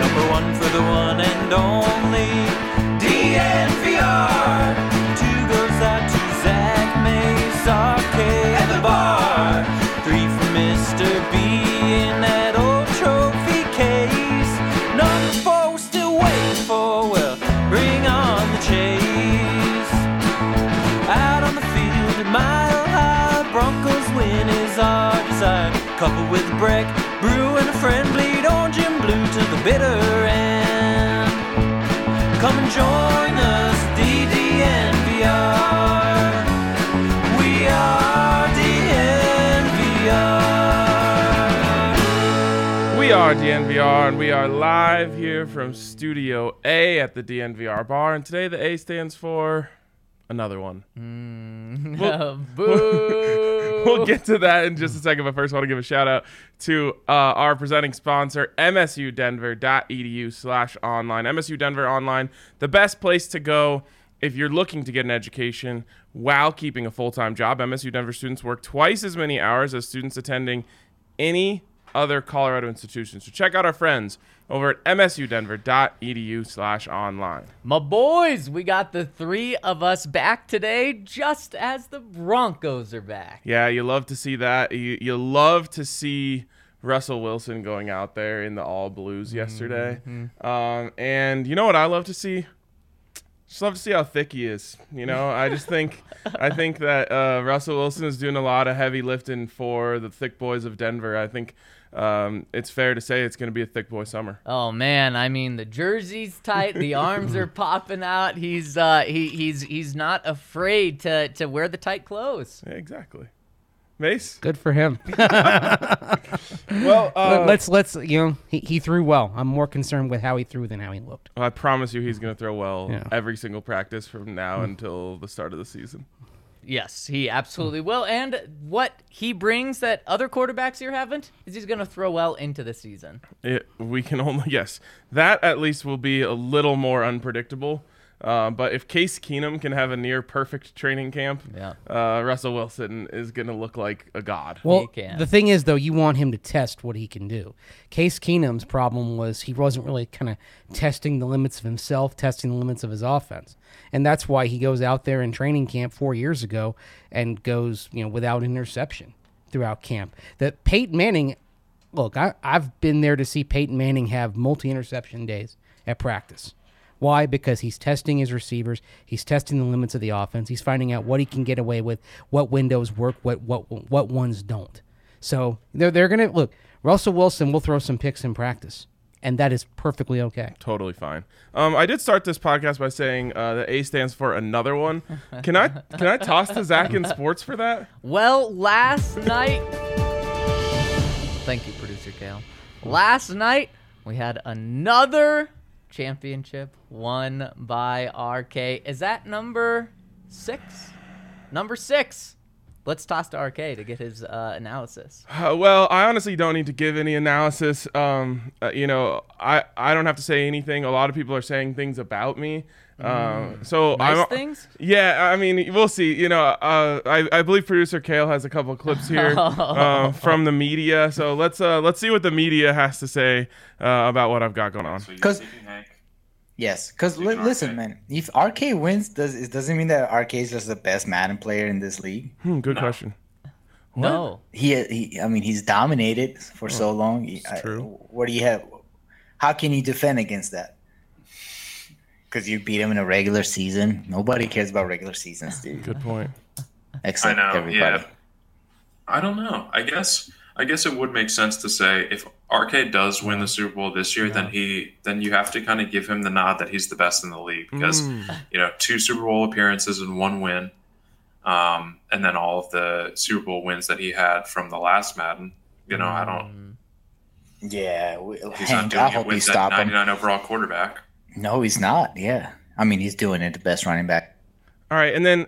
Number one for the one and only Couple with a break, brew and a friend bleed orange and blue to the bitter end. Come and join us, DDNVR. We are DNVR. We are DNVR and we are live here from Studio A at the DNVR bar. And today the A stands for another one. We'll- Boo! We'll get to that in just a second, but first I want to give a shout out to uh, our presenting sponsor, msudenver.edu slash online. MSU Denver Online, the best place to go if you're looking to get an education while keeping a full-time job. MSU Denver students work twice as many hours as students attending any other Colorado institutions. So check out our friends over at msudenver.edu slash online. My boys, we got the three of us back today, just as the Broncos are back. Yeah, you love to see that. You, you love to see Russell Wilson going out there in the all blues yesterday. Um, and you know what I love to see? Just love to see how thick he is. You know, I just think I think that uh, Russell Wilson is doing a lot of heavy lifting for the thick boys of Denver. I think um, it's fair to say it's going to be a thick boy summer. Oh man, I mean the jersey's tight, the arms are popping out. He's uh he he's he's not afraid to to wear the tight clothes. Yeah, exactly. Mace. Good for him. Well, uh, let's let's you know he, he threw well. I'm more concerned with how he threw than how he looked. I promise you, he's going to throw well Yeah. every single practice from now until the start of the season. Yes, he absolutely hmm. will. And what he brings that other quarterbacks here haven't is he's gonna throw well into the season. It, we can only yes, that at least will be a little more unpredictable. Uh, but if Case Keenum can have a near perfect training camp, Yeah. uh, Russell Wilson is going to look like a god. Well, can. the thing is though, you want him to test what he can do. Case Keenum's problem was he wasn't really kind of testing the limits of himself, testing the limits of his offense, and that's why he goes out there in training camp four years ago and goes you know without interception throughout camp. That Peyton Manning, look, I, I've been there to see Peyton Manning have multi interception days at practice. Why? Because he's testing his receivers. He's testing the limits of the offense. He's finding out what he can get away with, what windows work, what what what ones don't. So they're they're gonna look. Russell Wilson will throw some picks in practice, and that is perfectly okay. Totally fine. Um, I did start this podcast by saying uh, the A stands for another one. Can I can I toss to Zac in sports for that? Well, last night. Thank you, producer Kale. Last night we had another championship won by RK. Is that number six? Number six. Let's toss to RK to get his uh, analysis. Uh, well, I honestly don't need to give any analysis. Um, uh, you know, I, I don't have to say anything. A lot of people are saying things about me. Um, so Nice I'm, things? Yeah, I mean, we'll see. You know, uh, I, I believe producer Kale has a couple of clips here uh, from the media. So let's uh, let's see what the media has to say uh, about what I've got going on. Because yes, because li- listen, man, if RK wins, does it doesn't mean that RK is just the best Madden player in this league. Hmm, good question. No. He, he, I mean, he's dominated for so long. He- I- true. what do you have? How can you defend against that? Because you beat him in a regular season. Nobody cares about regular seasons, dude. Good point. Except I know. everybody. Yeah. I don't know. I guess I guess it would make sense to say if RK does win the Super Bowl this year, then he then you have to kind of give him the nod that he's the best in the league because Mm. you know two Super Bowl appearances and one win, um, and then all of the Super Bowl wins that he had from the last Madden. You know, I don't. Yeah, we, He's not Hank, doing I it hope you with that stop him. 99 overall quarterback. No, he's not. Yeah, I mean, he's doing it. The best running back. All right, and then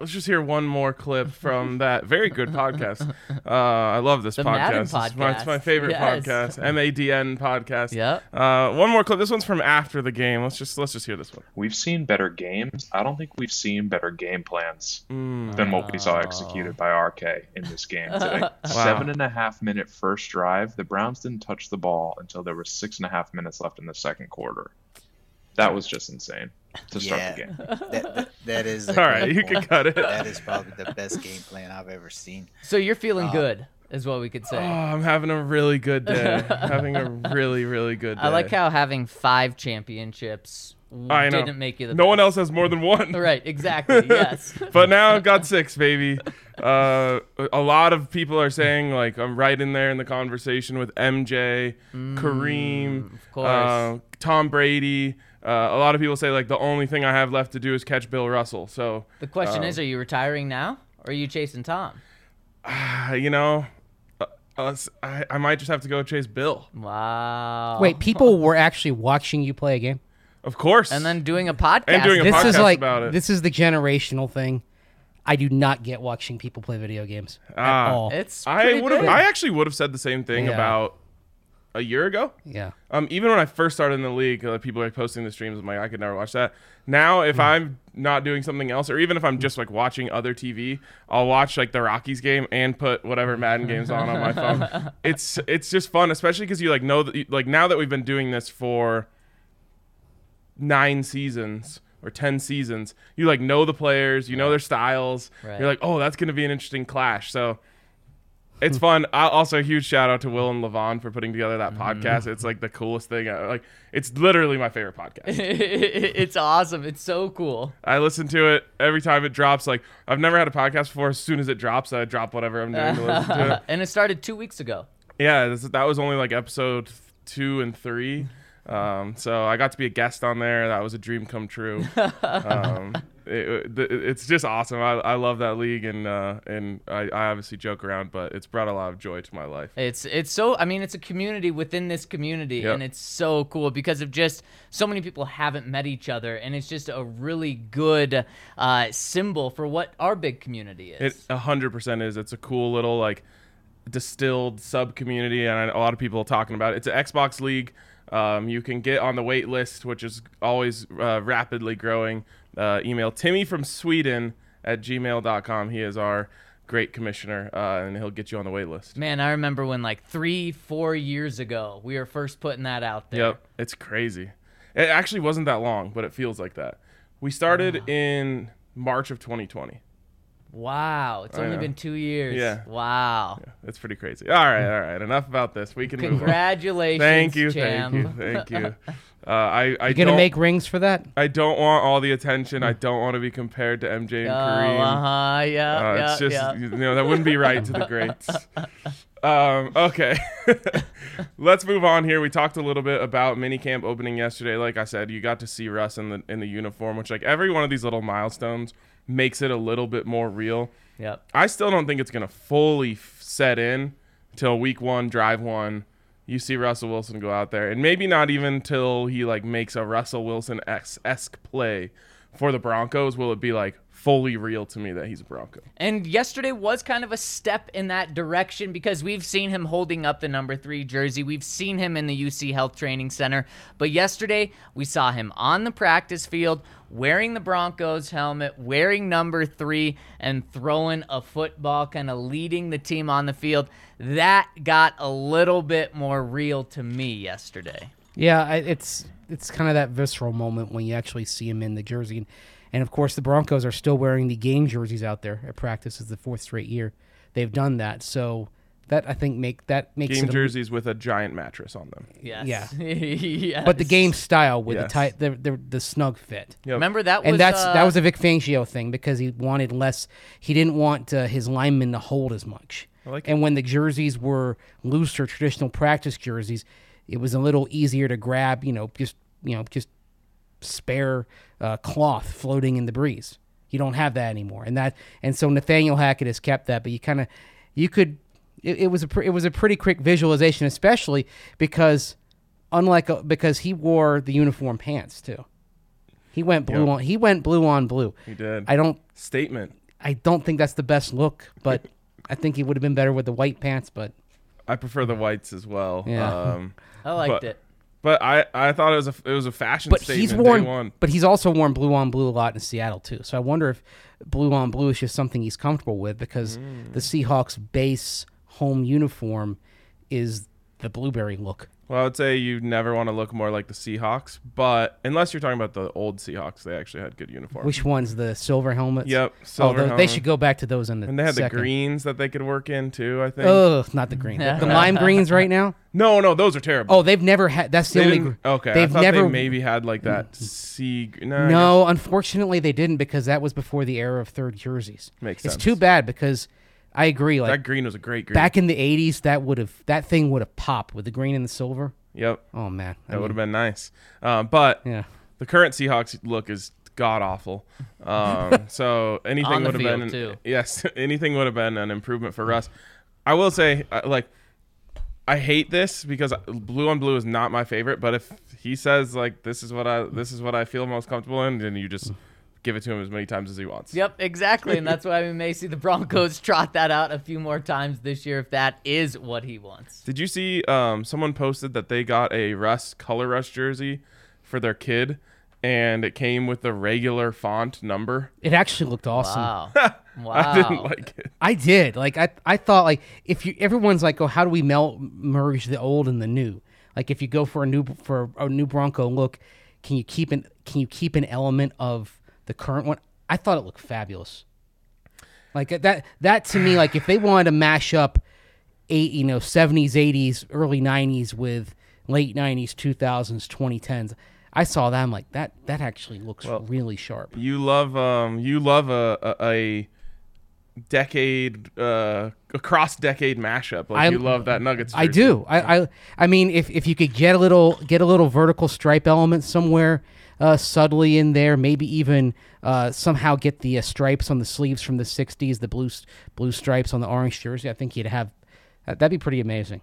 let's just hear one more clip from that very good podcast. Uh, I love this The podcast. Madden It's my, it's my favorite Yes. podcast, MADN podcast. Yep. Uh, one more clip. This one's from after the game. Let's just let's just hear this one. We've seen better games. I don't think we've seen better game plans than what we saw executed by RK in this game today. Seven and a half minute first drive. The Browns didn't touch the ball until there was six and a half minutes left in the second quarter. That was just insane to start Yeah. the game. That, that, that is. All right, you can cut it. That is probably the best game plan I've ever seen. So you're Uh, feeling good, is what we could say. Oh, I'm having a really good day. having a really really good day. I like how having five championships I know. didn't make you the no one else has more than one. Right, exactly. Yes. but now I've got six, baby. Uh, a lot of people are saying like I'm right in there in the conversation with MJ, Kareem, of course. uh, Tom Brady. Uh, a lot of people say like the only thing I have left to do is catch Bill Russell. So the question um, is, are you retiring now, or are you chasing Tom? uh, you know, uh, us, I, I might just have to go chase Bill. Wow. Wait, people were actually watching you play a game. Of course. And then doing a podcast. And doing a This is podcast like about it. this is the generational thing. I do not get watching people play video games at Ah. all. It's I would have. I actually would have said the same thing Yeah. about a year ago. yeah. Um, even when I first started in the league, uh, people were like posting the streams. I'm like, I could never watch that. Now, if I'm not doing something else, or even if I'm just like watching other TV, I'll watch like the Rockies game and put whatever Madden games on on my phone. It's it's just fun, especially because you like know that you, like now that we've been doing this for nine seasons or 10 seasons you like know the players you know their styles Right. you're like oh that's going to be an interesting clash so it's fun. I, also, a huge shout out to Will and Levon for putting together that podcast. It's like the coolest thing. I- Like, it's literally my favorite podcast. it's awesome. It's so cool. I listen to it every time it drops. Like, I've never had a podcast before. As soon as it drops, I drop whatever I'm doing to listen to it. and it started two weeks ago. Yeah, this, that was only like episode two and three. Um, so I got to be a guest on there. That was a dream come true. Um, it, it- it's just awesome. I, I love that league, and uh, and I, I obviously joke around, but it's brought a lot of joy to my life. It's it's so I mean it's a community within this community Yep. and it's so cool because of just so many people haven't met each other and it's just a really good uh, symbol for what our big community is. It a hundred percent is. It's a cool little like distilled sub community, and a lot of people are talking about it. It's an Xbox league. Um, you can get on the wait list, which is always uh, rapidly growing. Uh, email Timmy from Sweden at gmail.com. He is our great commissioner, uh, and he'll get you on the wait list. Man, I remember when like three, four years ago we were first putting that out there. Yep, it's crazy. It actually wasn't that long, but it feels like that. We started in March of 2020. Wow, it's I only know. been two years. Yeah. Wow. It's pretty crazy. All right, all right. Enough about this. We can move on. Congratulations. Thank you, champ. thank you, thank you. Uh, I I You gonna make rings for that? I don't want all the attention. I don't want to be compared to MJ and Oh, Kareem. uh-huh, yeah, Uh, yeah, it's just yeah. you know that wouldn't be right to the greats. Um, okay, let's move on here. We talked a little bit about minicamp opening yesterday. Like I said, you got to see Russ in the in the uniform, which like every one of these little milestones makes it a little bit more real. Yep. I still don't think it's gonna fully f- set in till week one, drive one. You see Russell Wilson go out there, and maybe not even till he like makes a Russell Wilson esque play for the Broncos will it be like fully real to me that he's a Bronco. And yesterday was kind of a step in that direction because we've seen him holding up the number three jersey. We've seen him in the UC Health Training Center. But yesterday, we saw him on the practice field wearing the Broncos helmet, wearing number three, and throwing a football, kind of leading the team on the field. That got a little bit more real to me yesterday. Yeah, it's it's kind of that visceral moment when you actually see him in the jersey, and, and of course the Broncos are still wearing the game jerseys out there at practice. It's the fourth straight year they've done that. So that I think make that makes Game it a- jerseys with a giant mattress on them. Yes. Yeah. yes. but the game style with Yes. the tight the, the the snug fit. Yep. Remember that was and that's uh, that was a Vic Fangio thing because he wanted less. He didn't want uh, his linemen to hold as much. I like and when the jerseys were looser, traditional practice jerseys, it was a little easier to grab. You know, just you know, just spare uh, cloth floating in the breeze. You don't have that anymore, and that and so Nathaniel Hackett has kept that. But you kind of you could. It, it was a pre- it was a pretty quick visualization, especially because unlike a, because he wore the uniform pants too. He went blue Yep. on he went blue on blue. He did. I don't Statement. I don't think that's the best look, but I think he would have been better with the white pants. But I prefer the whites as well. Yeah. Um, I liked but, it. But I, I thought it was a it was a fashion but statement. he's day worn one. but he's also worn blue on blue a lot in Seattle too. So I wonder if blue on blue is just something he's comfortable with because Mm. the Seahawks base home uniform is the blueberry look. Well, I would say you never want to look more like the Seahawks, but unless you're talking about the old Seahawks, they actually had good uniforms. Which one's the silver helmets? Yep, Oh, silver tho- they helmet. should go back to those in the And they had second. the greens that they could work in too. I think. Ugh, not the green. The, the lime greens right now. No, no, those are terrible. Oh, they've never had. That's the They only. gr- okay, I they've thought never they maybe had like that sea. gr- No, unfortunately they didn't because that was before the era of third jerseys. Makes sense. It's too bad because I agree. Like that green was a great green. back in the '80s, that would have that thing would have popped with the green and the silver. Yep, Oh man, that would have been nice. Um, but Yeah. the current Seahawks look is god awful. Um, so anything would have been field, too. yes, anything would have been an improvement for Russ. I will say, uh, like, I hate this because blue on blue is not my favorite. But if he says like this is what I this is what I feel most comfortable in, then you just give it to him as many times as he wants. Yep, exactly, and that's why we may see the Broncos trot that out a few more times this year if that is what he wants. Did you see um, someone posted that they got a Russ color rush jersey for their kid, and it came with the regular font number? it actually looked awesome. Wow, wow. I didn't like it. I did. Like I, I thought like if you everyone's like, oh, how do we melt merge the old and the new? Like if you go for a new for a new Bronco look, can you keep an can you keep an element of the current one? I thought it looked fabulous. Like that that to me, like if they wanted to mash up eight, you know, seventies, eighties, early nineties with late nineties, two thousands, twenty tens, I saw that. I'm like that. That actually looks really sharp. You love um you love a a, a decade uh a cross decade mashup. Like I- you love that Nuggets. I do. I, I I mean, if if you could get a little get a little vertical stripe element somewhere uh, subtly in there, maybe even uh, somehow get the uh, stripes on the sleeves from the '60s, the blue blue stripes on the orange jersey. I think you'd have that, that'd be pretty amazing.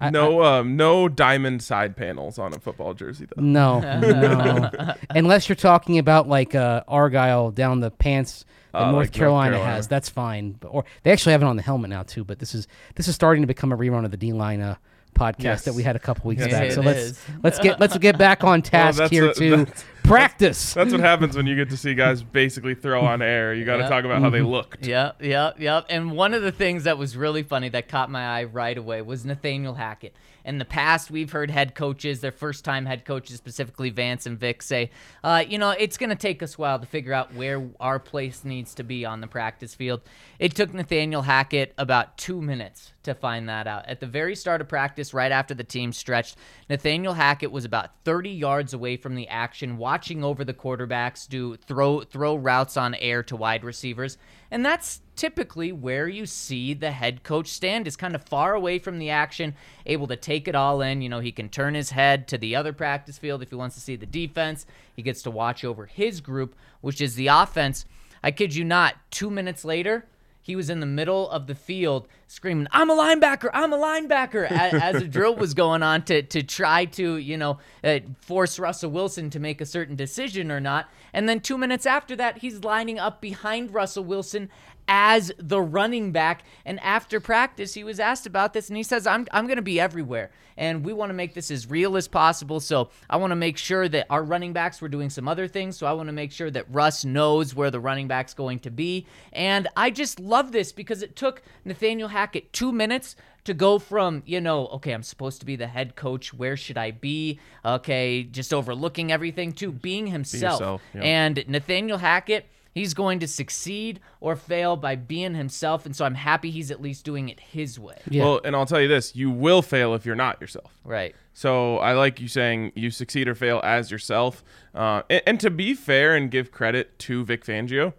I- No um no diamond side panels on a football jersey though. No, no. Unless you're talking about like uh, Argyle down the pants that Oh, North, like North Carolina Carolina. has. That's fine. Or they actually have it on the helmet now too. But this is this is starting to become a rerun of the D line uh, podcast Yes. that we had a couple weeks Yes, back. it so let's is. let's get let's get back on task that's here a- to that's- practice. That's what happens when you get to see guys basically throw on air. You got to Yeah. talk about how they mm-hmm. looked. Yep, yep, yep. And one of the things that was really funny that caught my eye right away was Nathaniel Hackett. In the past, we've heard head coaches, their first time head coaches, specifically Vance and Vic, say, uh, you know, it's going to take us a while to figure out where our place needs to be on the practice field. It took Nathaniel Hackett about two minutes to find that out. At the very start of practice, right after the team stretched, Nathaniel Hackett was about 30 yards away from the action, watching over the quarterbacks do throw throw routes on air to wide receivers. And that's typically where you see the head coach stand is kind of far away from the action, able to take it all in. You know, he can turn his head to the other practice field if he wants to see the defense. He gets to watch over his group, which is the offense. I kid you not, two minutes later, he was in the middle of the field screaming, "I'm a linebacker! I'm a linebacker!" as, a drill was going on to to try to you know uh, force Russell Wilson to make a certain decision or not. And then two minutes after that, he's lining up behind Russell Wilson as the running back. And after practice, he was asked about this, and he says, "I'm I'm going to be everywhere, and we want to make this as real as possible. So I want to make sure that our running backs were doing some other things. So I want to make sure that Russ knows where the running back's going to be. And I just love this because it took Nathaniel Hackett two minutes." To go from, you know, okay, I'm supposed to be the head coach. Where should I be? Okay, just overlooking everything to being himself. yourself, yeah. And Nathaniel Hackett, He's going to succeed or fail by being himself, and so I'm happy he's at least doing it his way. Yeah. Well, and I'll tell you this: you will fail if you're not yourself. Right. So I like you saying you succeed or fail as yourself. Uh, and, and to be fair and give credit to Vic Fangio,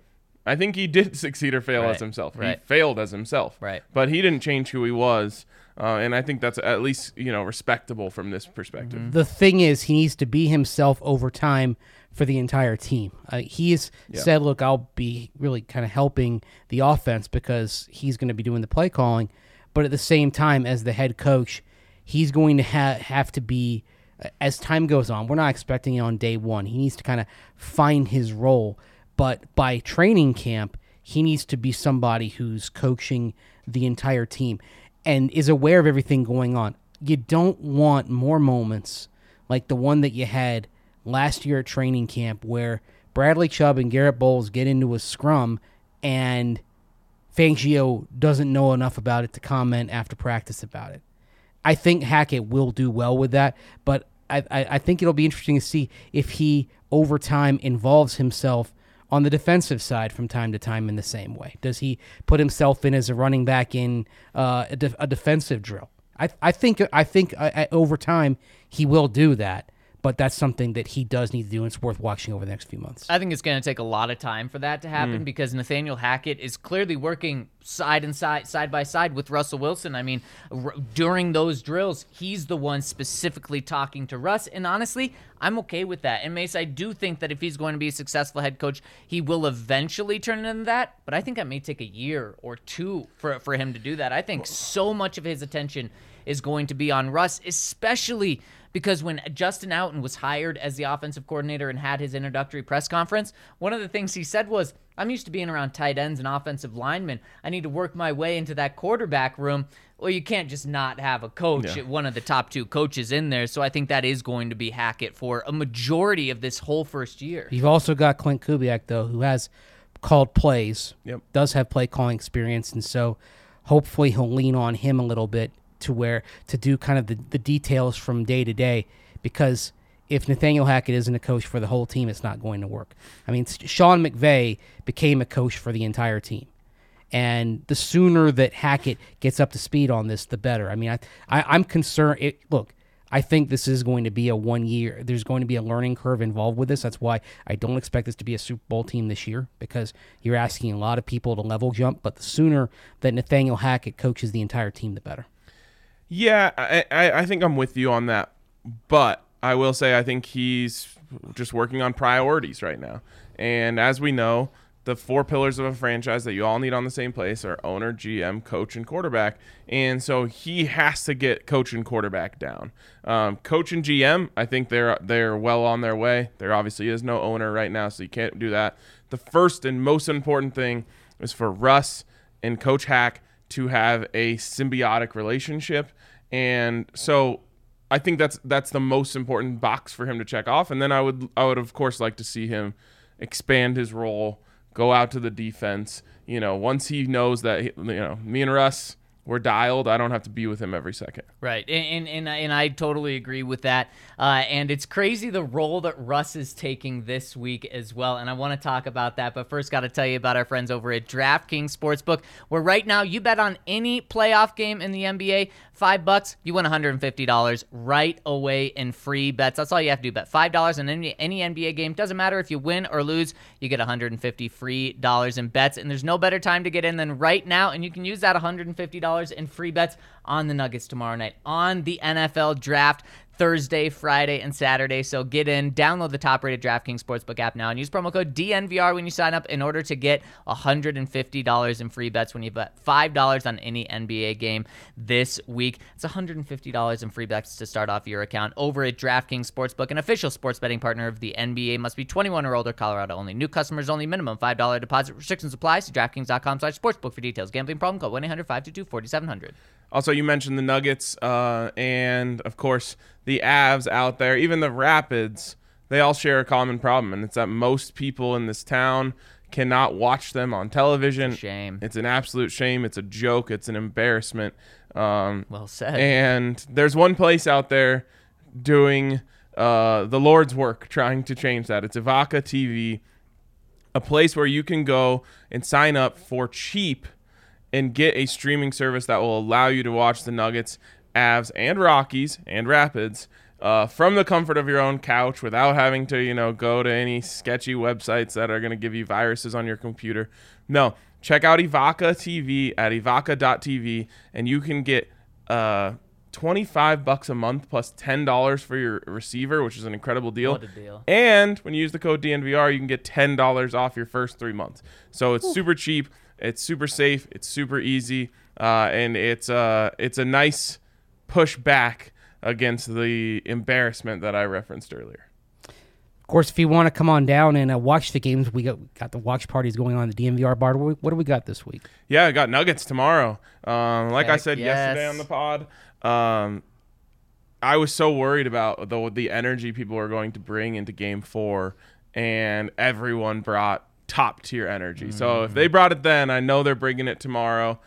I think he did succeed or fail Right, as himself. right. He failed as himself. Right. But he didn't change who he was. Uh, and I think that's at least you know respectable from this perspective. Mm-hmm. the thing is, he needs to be himself over time for the entire team. Uh, he's said, "Look, I'll be really kind of helping the offense because he's going to be doing the play calling." But at the same time, as the head coach, he's going to ha- have to be uh, as time goes on. We're not expecting it on day one. He needs to kind of find his role. But by training camp, he needs to be somebody who's coaching the entire team and is aware of everything going on. You don't want more moments like the one that you had last year at training camp where Bradley Chubb and Garett Bolles get into a scrum and Fangio doesn't know enough about it to comment after practice about it. I think Hackett will do well with that, but I, I, I think it'll be interesting to see if he over time involves himself on the defensive side from time to time in the same way. Does he put himself in as a running back in uh, a, a defensive drill? I, I think I think over time he will do that, but that's something that he does need to do, and it's worth watching over the next few months. I think it's going to take a lot of time for that to happen mm. because Nathaniel Hackett is clearly working side and side, side by side with Russell Wilson. I mean, r- during those drills, he's the one specifically talking to Russ, and honestly, I'm okay with that. And Mace, I do think that if he's going to be a successful head coach, he will eventually turn into that. But I think that may take a year or two for for him to do that. I think so much of his attention is going to be on Russ, especially because when Justin Outten was hired as the offensive coordinator and had his introductory press conference, one of the things he said was, I'm used to being around tight ends and offensive linemen. I need to work my way into that quarterback room. Well, you can't just not have a coach, one of the top two coaches in there. So I think that is going to be Hackett for a majority of this whole first year. You've also got Clint Kubiak though, who has called plays. Yep. Does have play calling experience, and so hopefully he'll lean on him a little bit to where to do kind of the, the details from day to day. Because if Nathaniel Hackett isn't a coach for the whole team, it's not going to work. I mean, Sean McVay became a coach for the entire team. And the sooner that Hackett gets up to speed on this, the better. I mean, I, I I'm concerned. It, look, I think this is going to be a one year. There's going to be a learning curve involved with this. That's why I don't expect this to be a Super Bowl team this year because you're asking a lot of people to level jump. But the sooner that Nathaniel Hackett coaches the entire team, the better. Yeah, I, I, I think I'm with you on that. But I will say I think he's just working on priorities right now. And as we know, the four pillars of a franchise that you all need on the same place are owner, GM, coach, and quarterback. And so he has to get coach and quarterback down. Um, coach and GM, I think they're they're well on their way. There obviously is no owner right now, so you can't do that. The first and most important thing is for Russ and Coach Hack to have a symbiotic relationship. And so I think that's that's the most important box for him to check off. And then I would I would of course like to see him expand his role, go out to the defense. You know, once he knows that you know me and Russ we're dialed, I don't have to be with him every second. Right, and and and I, totally agree with that. Uh, and it's crazy the role that Russ is taking this week as well. And I want to talk about that, but first, got to tell you about our friends over at DraftKings Sportsbook, where right now you bet on any playoff game in the NBA, five bucks, you win one hundred and fifty dollars right away in free bets. That's all you have to do. Bet five dollars on any any NBA game. Doesn't matter if you win or lose, you get one hundred and fifty free dollars in bets. And there's no better time to get in than right now. And you can use that one hundred and fifty dollars in free bets on the Nuggets tomorrow night on the NFL draft. Thursday, Friday, and Saturday. So get in, download the top rated DraftKings Sportsbook app now, and use promo code DNVR when you sign up in order to get $150 in free bets when you bet $5 on any NBA game this week. It's $150 in free bets to start off your account over at DraftKings Sportsbook, an official sports betting partner of the NBA. Must be 21 or older, Colorado only. New customers only, minimum $5 deposit. Restrictions apply. See DraftKings.com slash sportsbook for details. Gambling problem, call 1 800 522 4700. Also, you mentioned the Nuggets, uh, and of course the Avs out there, even the Rapids. They all share a common problem, and it's that most people in this town cannot watch them on television. Shame. It's an absolute shame. It's a joke. It's an embarrassment. Um, Well said. and there's one place out there doing uh, the Lord's work, trying to change that. It's Evoca TV. a place where you can go and sign up for cheap and get a streaming service that will allow you to watch the Nuggets, Avs, and Rockies and Rapids uh, from the comfort of your own couch without having to, you know, go to any sketchy websites that are going to give you viruses on your computer. No, check out Evoca TV at evoca.tv and you can get uh, 25 bucks a month plus $10 for your receiver, which is an incredible deal. What a deal. And when you use the code DNVR, you can get $10 off your first three months. So it's super cheap, it's super safe, it's super easy, uh, and it's, uh, it's a nice push back against the embarrassment that I referenced earlier. Of course, if you want to come on down and uh, watch the games, we got, got the watch parties going on at the DNVR bar. What, do we got this week? Yeah, I got Nuggets tomorrow. Um, like I Heck said yesterday on the pod, um, I was so worried about the the energy people were going to bring into Game Four, and everyone brought top tier energy. So if they brought it then, I know they're bringing it tomorrow.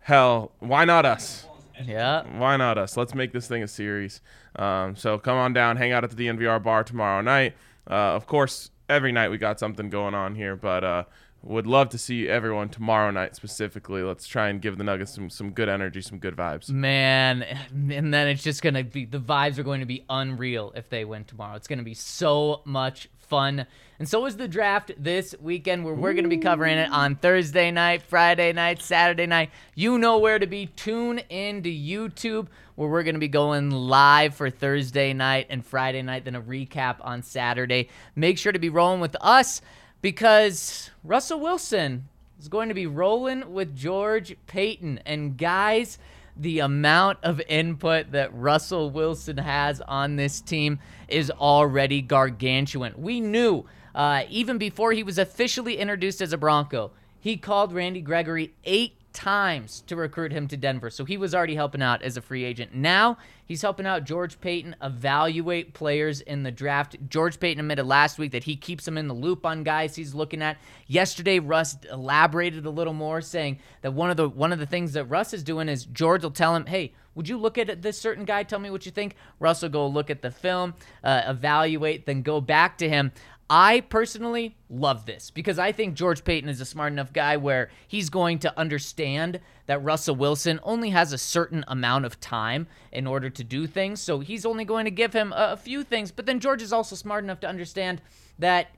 Hell, why not us? Yeah. Why not us? Let's make this thing a series. Um, so come on down, hang out at the DNVR bar tomorrow night. Uh, of course, every night we got something going on here, but uh, would love to see everyone tomorrow night specifically. Let's try and give the Nuggets some, some good energy, some good vibes. Man, and then it's just going to be the vibes are going to be unreal if they win tomorrow. It's going to be so much fun. And so is the draft this weekend where we're going to be covering it on Thursday night, Friday night, Saturday night. You know where to be. Tune in to YouTube where we're going to be going live for Thursday night and Friday night, then a recap on Saturday. Make sure to be rolling with us because Russell Wilson is going to be rolling with George Paton. And guys, the amount of input that Russell Wilson has on this team is already gargantuan. We knew uh, even before he was officially introduced as a Bronco, he called Randy Gregory eight times to recruit him to Denver. So he was already helping out as a free agent. Now he's helping out George Paton evaluate players in the draft. George Paton admitted last week that he keeps him in the loop on guys he's looking at. Yesterday, Russ elaborated a little more, saying that one of the one of the things that Russ is doing is George will tell him, "Hey, would you look at this certain guy? Tell me what you think." Russ will go look at the film, uh, evaluate, then go back to him. I personally love this because I think George Paton is a smart enough guy where he's going to understand that Russell Wilson only has a certain amount of time in order to do things. So he's only going to give him a, few things. But then George is also smart enough to understand that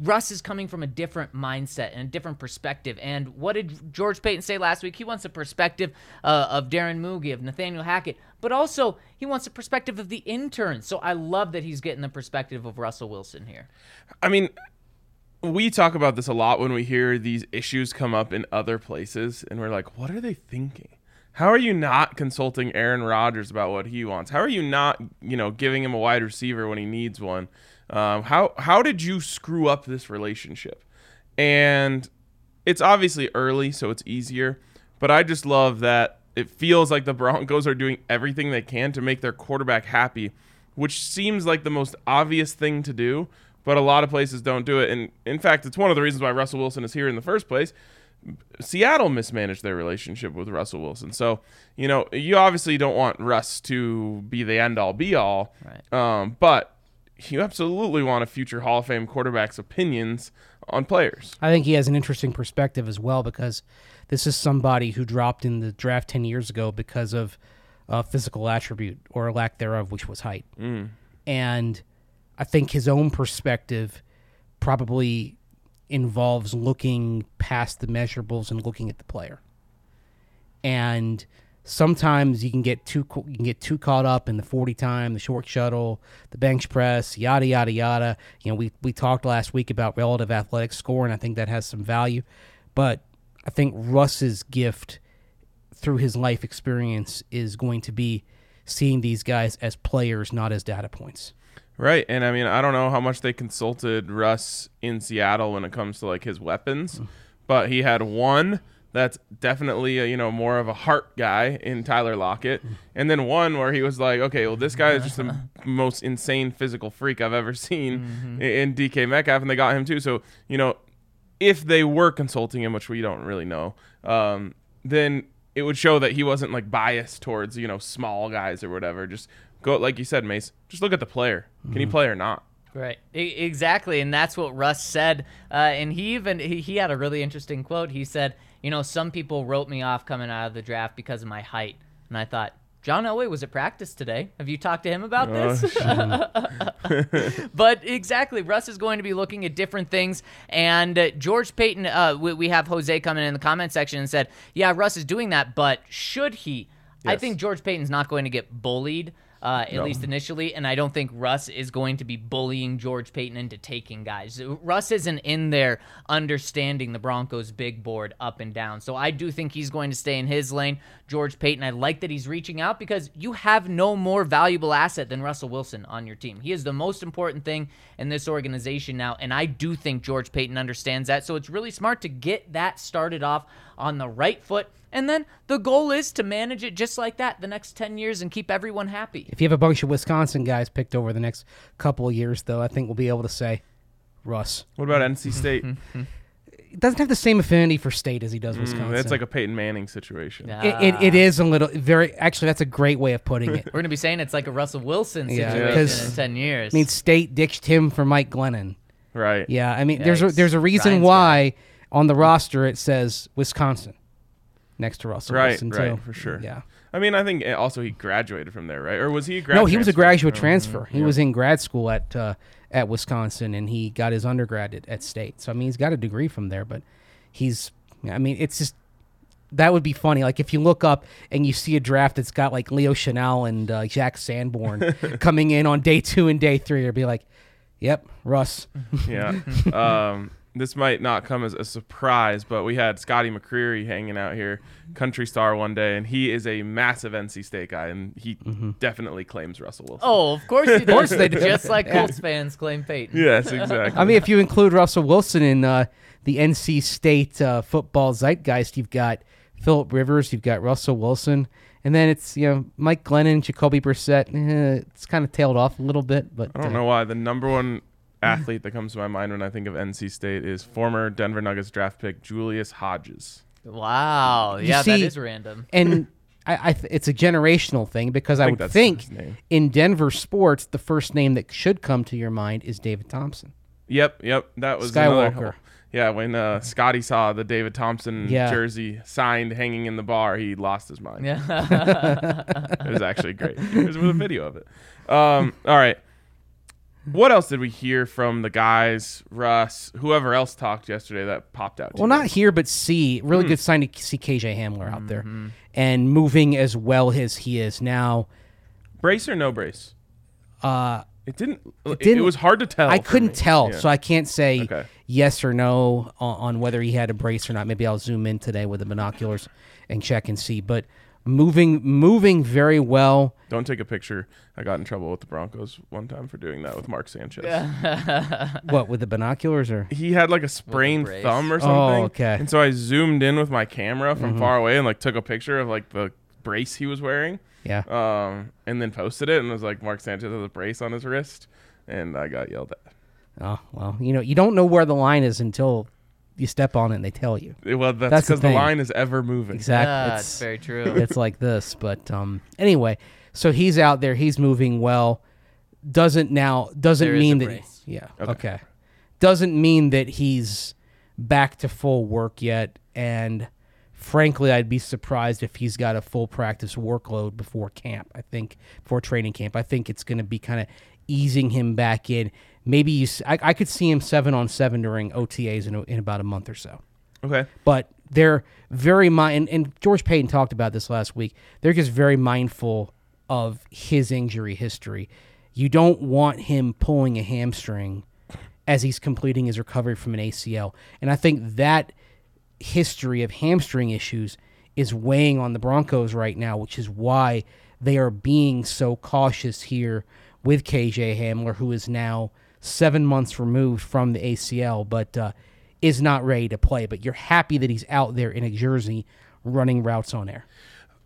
Russ is coming from a different mindset and a different perspective. And what did George Paton say last week? He wants a perspective uh, of Darren Mougey, of Nathaniel Hackett, but also he wants a perspective of the interns. So I love that he's getting the perspective of Russell Wilson here. I mean, we talk about this a lot when we hear these issues come up in other places, and we're like, what are they thinking? How are you not consulting Aaron Rodgers about what he wants? How are you not, you know, giving him a wide receiver when he needs one? Um, how how did you screw up this relationship? And it's obviously early, so it's easier. But I just love that it feels like the Broncos are doing everything they can to make their quarterback happy, which seems like the most obvious thing to do. But a lot of places don't do it. And in fact, it's one of the reasons why Russell Wilson is here in the first place. Seattle mismanaged their relationship with Russell Wilson. So, you know, you obviously don't want Russ to be the end all be all. Right. Um, but you absolutely want a future Hall of Fame quarterback's opinions on players. I think he has an interesting perspective as well because this is somebody who dropped in the draft 10 years ago because of a physical attribute or lack thereof, which was height. Mm. And I think his own perspective probably involves looking past the measurables and looking at the player. And sometimes you can get too you can get too caught up in the 40 time, the short shuttle, the bench press, yada yada yada. You know, we we talked last week about relative athletic score and I think that has some value. But I think Russ's gift through his life experience is going to be seeing these guys as players, not as data points. Right. And I mean, I don't know how much they consulted Russ in Seattle when it comes to like his weapons, mm. but he had one that's definitely a, you know more of a heart guy in Tyler Lockett, and then one where he was like, okay, well this guy is just the most insane physical freak I've ever seen i- in DK Metcalf, and they got him too. So you know, if they were consulting him, which we don't really know, um, then it would show that he wasn't like biased towards you know small guys or whatever. Just go like you said, Mace. Just look at the player. Can he play or not? Right. E- exactly, and that's what Russ said. Uh, and he even he, he had a really interesting quote. He said, "You know, some people wrote me off coming out of the draft because of my height." And I thought, John Elway was at practice today. Have you talked to him about this? but exactly, Russ is going to be looking at different things. And uh, George Paton, uh, we, we have Jose coming in the comment section and said, "Yeah, Russ is doing that, but should he?" I think George Paton's not going to get bullied. Uh, at No. least initially, and I don't think Russ is going to be bullying George Paton into taking guys. Russ isn't in there understanding the Broncos' big board up and down. So I do think he's going to stay in his lane. George Paton, I like that he's reaching out because you have no more valuable asset than Russell Wilson on your team. He is the most important thing in this organization now, and I do think George Paton understands that. So it's really smart to get that started off on the right foot. And then the goal is to manage it just like that the next 10 years and keep everyone happy. If you have a bunch of Wisconsin guys picked over the next couple of years, though, I think we'll be able to say Russ. What about NC State? It doesn't have the same affinity for state as he does Wisconsin. Mm, it's like a Peyton Manning situation. It, it, it is a little very. Actually, that's a great way of putting it. We're going to be saying it's like a Russell Wilson situation because- in 10 years. I mean, state ditched him for Mike Glennon. Right. Yeah, I mean, there's a, there's a reason Ryan's why on the roster it says Wisconsin next to Russell Right, Wilson right, too. for sure. Yeah. I mean, I think uh, also he graduated from there, right? Or was he a grad No, he was a graduate Oh, transfer. He yeah. was in grad school at uh, at Wisconsin, and he got his undergrad at, at State. So I mean, he's got a degree from there, but he's. I mean, it's just that would be funny. Like if you look up and you see a draft that's got like Leo Chenal and uh, Jack Sanborn coming in on day two and day three, you'd be like, "Yep, Russ." yeah. Um, this might not come as a surprise, but we had Scotty McCreery hanging out here, country star one day, and he is a massive NC State guy, and he Mm-hmm. definitely claims Russell Wilson. oh, of course he does. of course they do. Just like Yeah. Colts fans claim Peyton. Yes, exactly. I mean, if you include Russell Wilson in uh, the NC State uh, football zeitgeist, you've got Philip Rivers, you've got Russell Wilson, and then it's you know Mike Glennon, Jacoby Brissett. Eh, it's kind of tailed off a little bit, but I don't uh, know why. The number one athlete that comes to my mind when I think of NC State is former Denver Nuggets draft pick Julius Hodges. Wow. You Yeah, that see- is random. And I, I th- it's a generational thing because I, think would think in Denver sports, the first name that should come to your mind is David Thompson. Yep, yep. That was Skywalker. another- yeah, when uh, Scotty saw the David Thompson Yeah. jersey signed hanging in the bar, he lost his mind. Yeah. it was actually great. There's a video of it. Um, all right. What else did we hear from the guys, Russ, whoever else talked yesterday that popped out? to Well, you not here, but see, really Hmm. good sign to see KJ Hamler out there Mm-hmm. and moving as well as he is now. brace or no brace. Uh, It didn't. It, it didn't- was hard to tell. I couldn't me. tell, Yeah. so I can't say Okay. yes or no on, on whether he had a brace or not. Maybe I'll zoom in today with the binoculars and check and see. But moving, moving very well. Don't take a picture. I got in trouble with the Broncos one time for doing that with Mark Sanchez. What with the binoculars or? He had like a sprained brace. thumb or something. Oh, something. okay. And so I zoomed in with my camera from Mhm. far away and like took a picture of like the brace he was wearing. Yeah. Um, and then posted it and it was like Mark Sanchez has a brace on his wrist, and I got yelled at. Oh well, you know you don't know where the line is until you step on it and they tell you. Well, that's That's the because the, line is ever moving. Exactly. Yeah, it's, it's very true. It's like this, but um, anyway, so he's out there. He's moving well. Doesn't now doesn't There is mean that brace. yeah Okay. okay. Doesn't mean that he's back to full work yet. And frankly, I'd be surprised if he's got a full practice workload before camp. I think before training camp, I think it's going to be kind of easing him back in. Maybe you, I, I could see him seven on seven during OTAs in, a- in about a month or so Okay. but they're very mind and, and George Paton talked about this last week. They're just very mindful of his injury history. You don't want him pulling a hamstring as he's completing his recovery from an ACL. And I think that history of hamstring issues is weighing on the Broncos right now, which is why they are being so cautious here with KJ Hamler, who is now seven months removed from the ACL, but uh, is not ready to play. But you're happy that he's out there in a jersey running routes on air.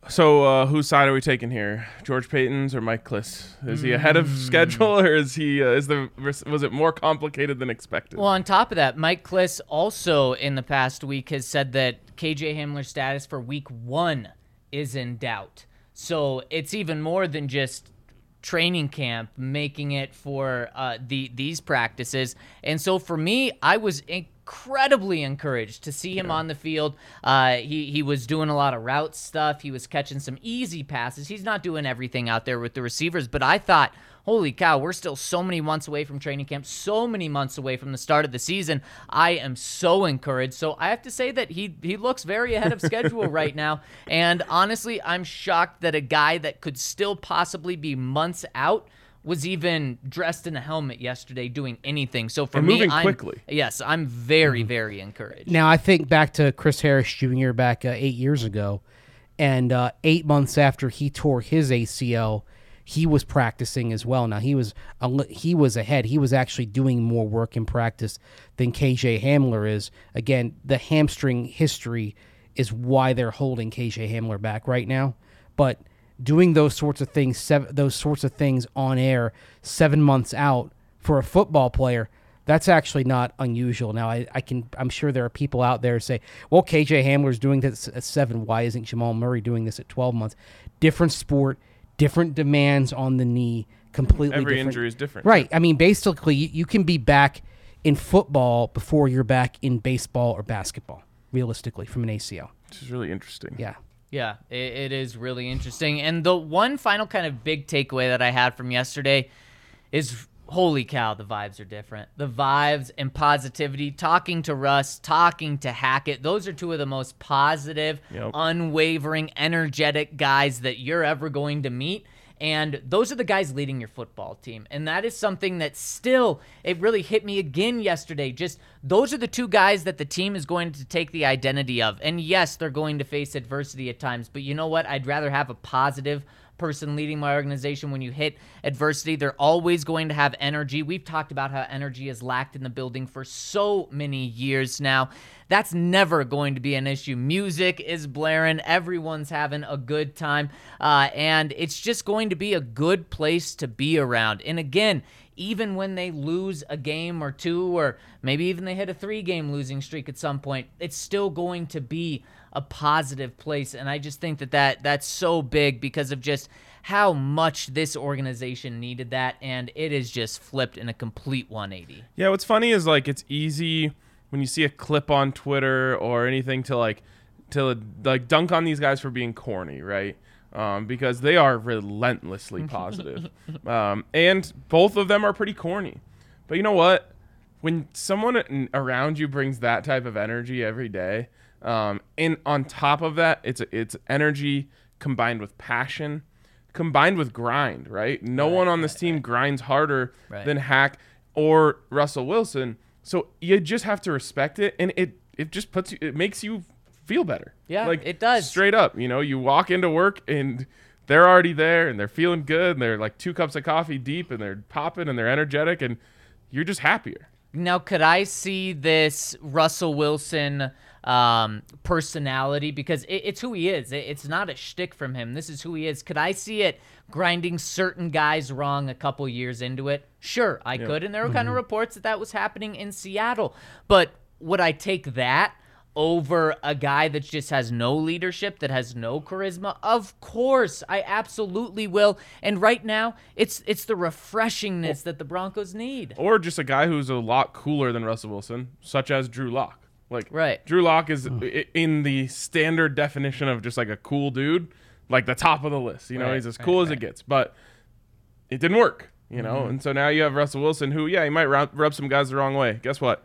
So, uh, whose side are we taking here? George Paton's or Mike Klis? Is he ahead of Hmm. schedule, or is he? Uh, is the was it more complicated than expected? Well, on top of that, Mike Klis also in the past week has said that KJ Hamler's status for week one is in doubt. So it's even more than just training camp, making it for uh, the these practices. And so for me, I was incredibly encouraged to see him yeah. on the field. Uh, he he was doing a lot of route stuff. He was catching some easy passes. He's not doing everything out there with the receivers, but I thought holy cow, we're still so many months away from training camp, so many months away from the start of the season. I am so encouraged. So I have to say that he he looks very ahead of schedule right now. And honestly, I'm shocked that a guy that could still possibly be months out was even dressed in a helmet yesterday doing anything. So for and me, moving I'm, quickly. Yes, I'm very, very encouraged. Now I think back to Chris Harris Jr. back uh, eight years ago, and uh, eight months after he tore his ACL, he was practicing as well. Now he was he was ahead. He was actually doing more work in practice than KJ Hamler is. Again, the hamstring history is why they're holding KJ Hamler back right now. But doing those sorts of things, seven, those sorts of things on air seven months out for a football player, that's actually not unusual. Now, I, I can, I'm sure there are people out there say, well, KJ Hamler's doing this at seven. Why isn't Jamal Murray doing this at 12 months? Different sport, different demands on the knee, completely Every different. injury is different. Right. I mean, basically, you, you can be back in football before you're back in baseball or basketball, realistically, from an ACL. Which is really interesting. Yeah. Yeah, it, it is really interesting. And the one final kind of big takeaway that I had from yesterday is holy cow, the vibes are different. The vibes and positivity, talking to Russ, talking to Hackett, those are two of the most positive, Yep. unwavering, energetic guys that you're ever going to meet. And those are the guys leading your football team. And that is something that still, it really hit me again yesterday. Just those are the two guys that the team is going to take the identity of. And yes, they're going to face adversity at times. But you know what? I'd rather have a positive person leading my organization when you hit adversity they're always going to have energy. We've talked about how energy is lacked in the building for so many years now. That's never going to be an issue. Music is blaring. Everyone's having a good time. Uh, and it's just going to be a good place to be around. And again even when they lose a game or two, or maybe even they hit a three game losing streak at some point, it's still going to be a positive place. And I just think that, that that's so big because of just how much this organization needed that. And it is just flipped in a complete 180. Yeah, what's funny is like it's easy when you see a clip on Twitter or anything to like to like dunk on these guys for being corny, right? um, because they are relentlessly positive. um, and both of them are pretty corny. But you know what? When someone around you brings that type of energy every day, um, and on top of that, it's it's energy combined with passion, combined with grind. Right? No right, one on this right, team right. grinds harder than Hack or Russell Wilson. So you just have to respect it, and it it just puts you, it makes you feel better. Yeah, like it does. Straight up, you know, you walk into work and they're already there and they're feeling good and they're like two cups of coffee deep and they're popping and they're energetic and you're just happier. Now, could I see this Russell Wilson um, personality because it, it's who he is. It, it's not a shtick from him. This is who he is. Could I see it grinding certain guys wrong a couple years into it? Sure, I yeah. could. And there were mm-hmm. kind of reports that that was happening in Seattle. But would I take that over a guy that just has no leadership, that has no charisma? Of course, I absolutely will. And right now, it's it's the refreshingness that the Broncos need. Or just a guy who's a lot cooler than Russell Wilson, such as Drew Lock. Like right. Drew Lock is in the standard definition of just like a cool dude, like the top of the list. You know, right, he's as cool right, as right. it gets. But it didn't work, you know. Mm-hmm. And so now you have Russell Wilson who, yeah, he might rub, rub some guys the wrong way. Guess what?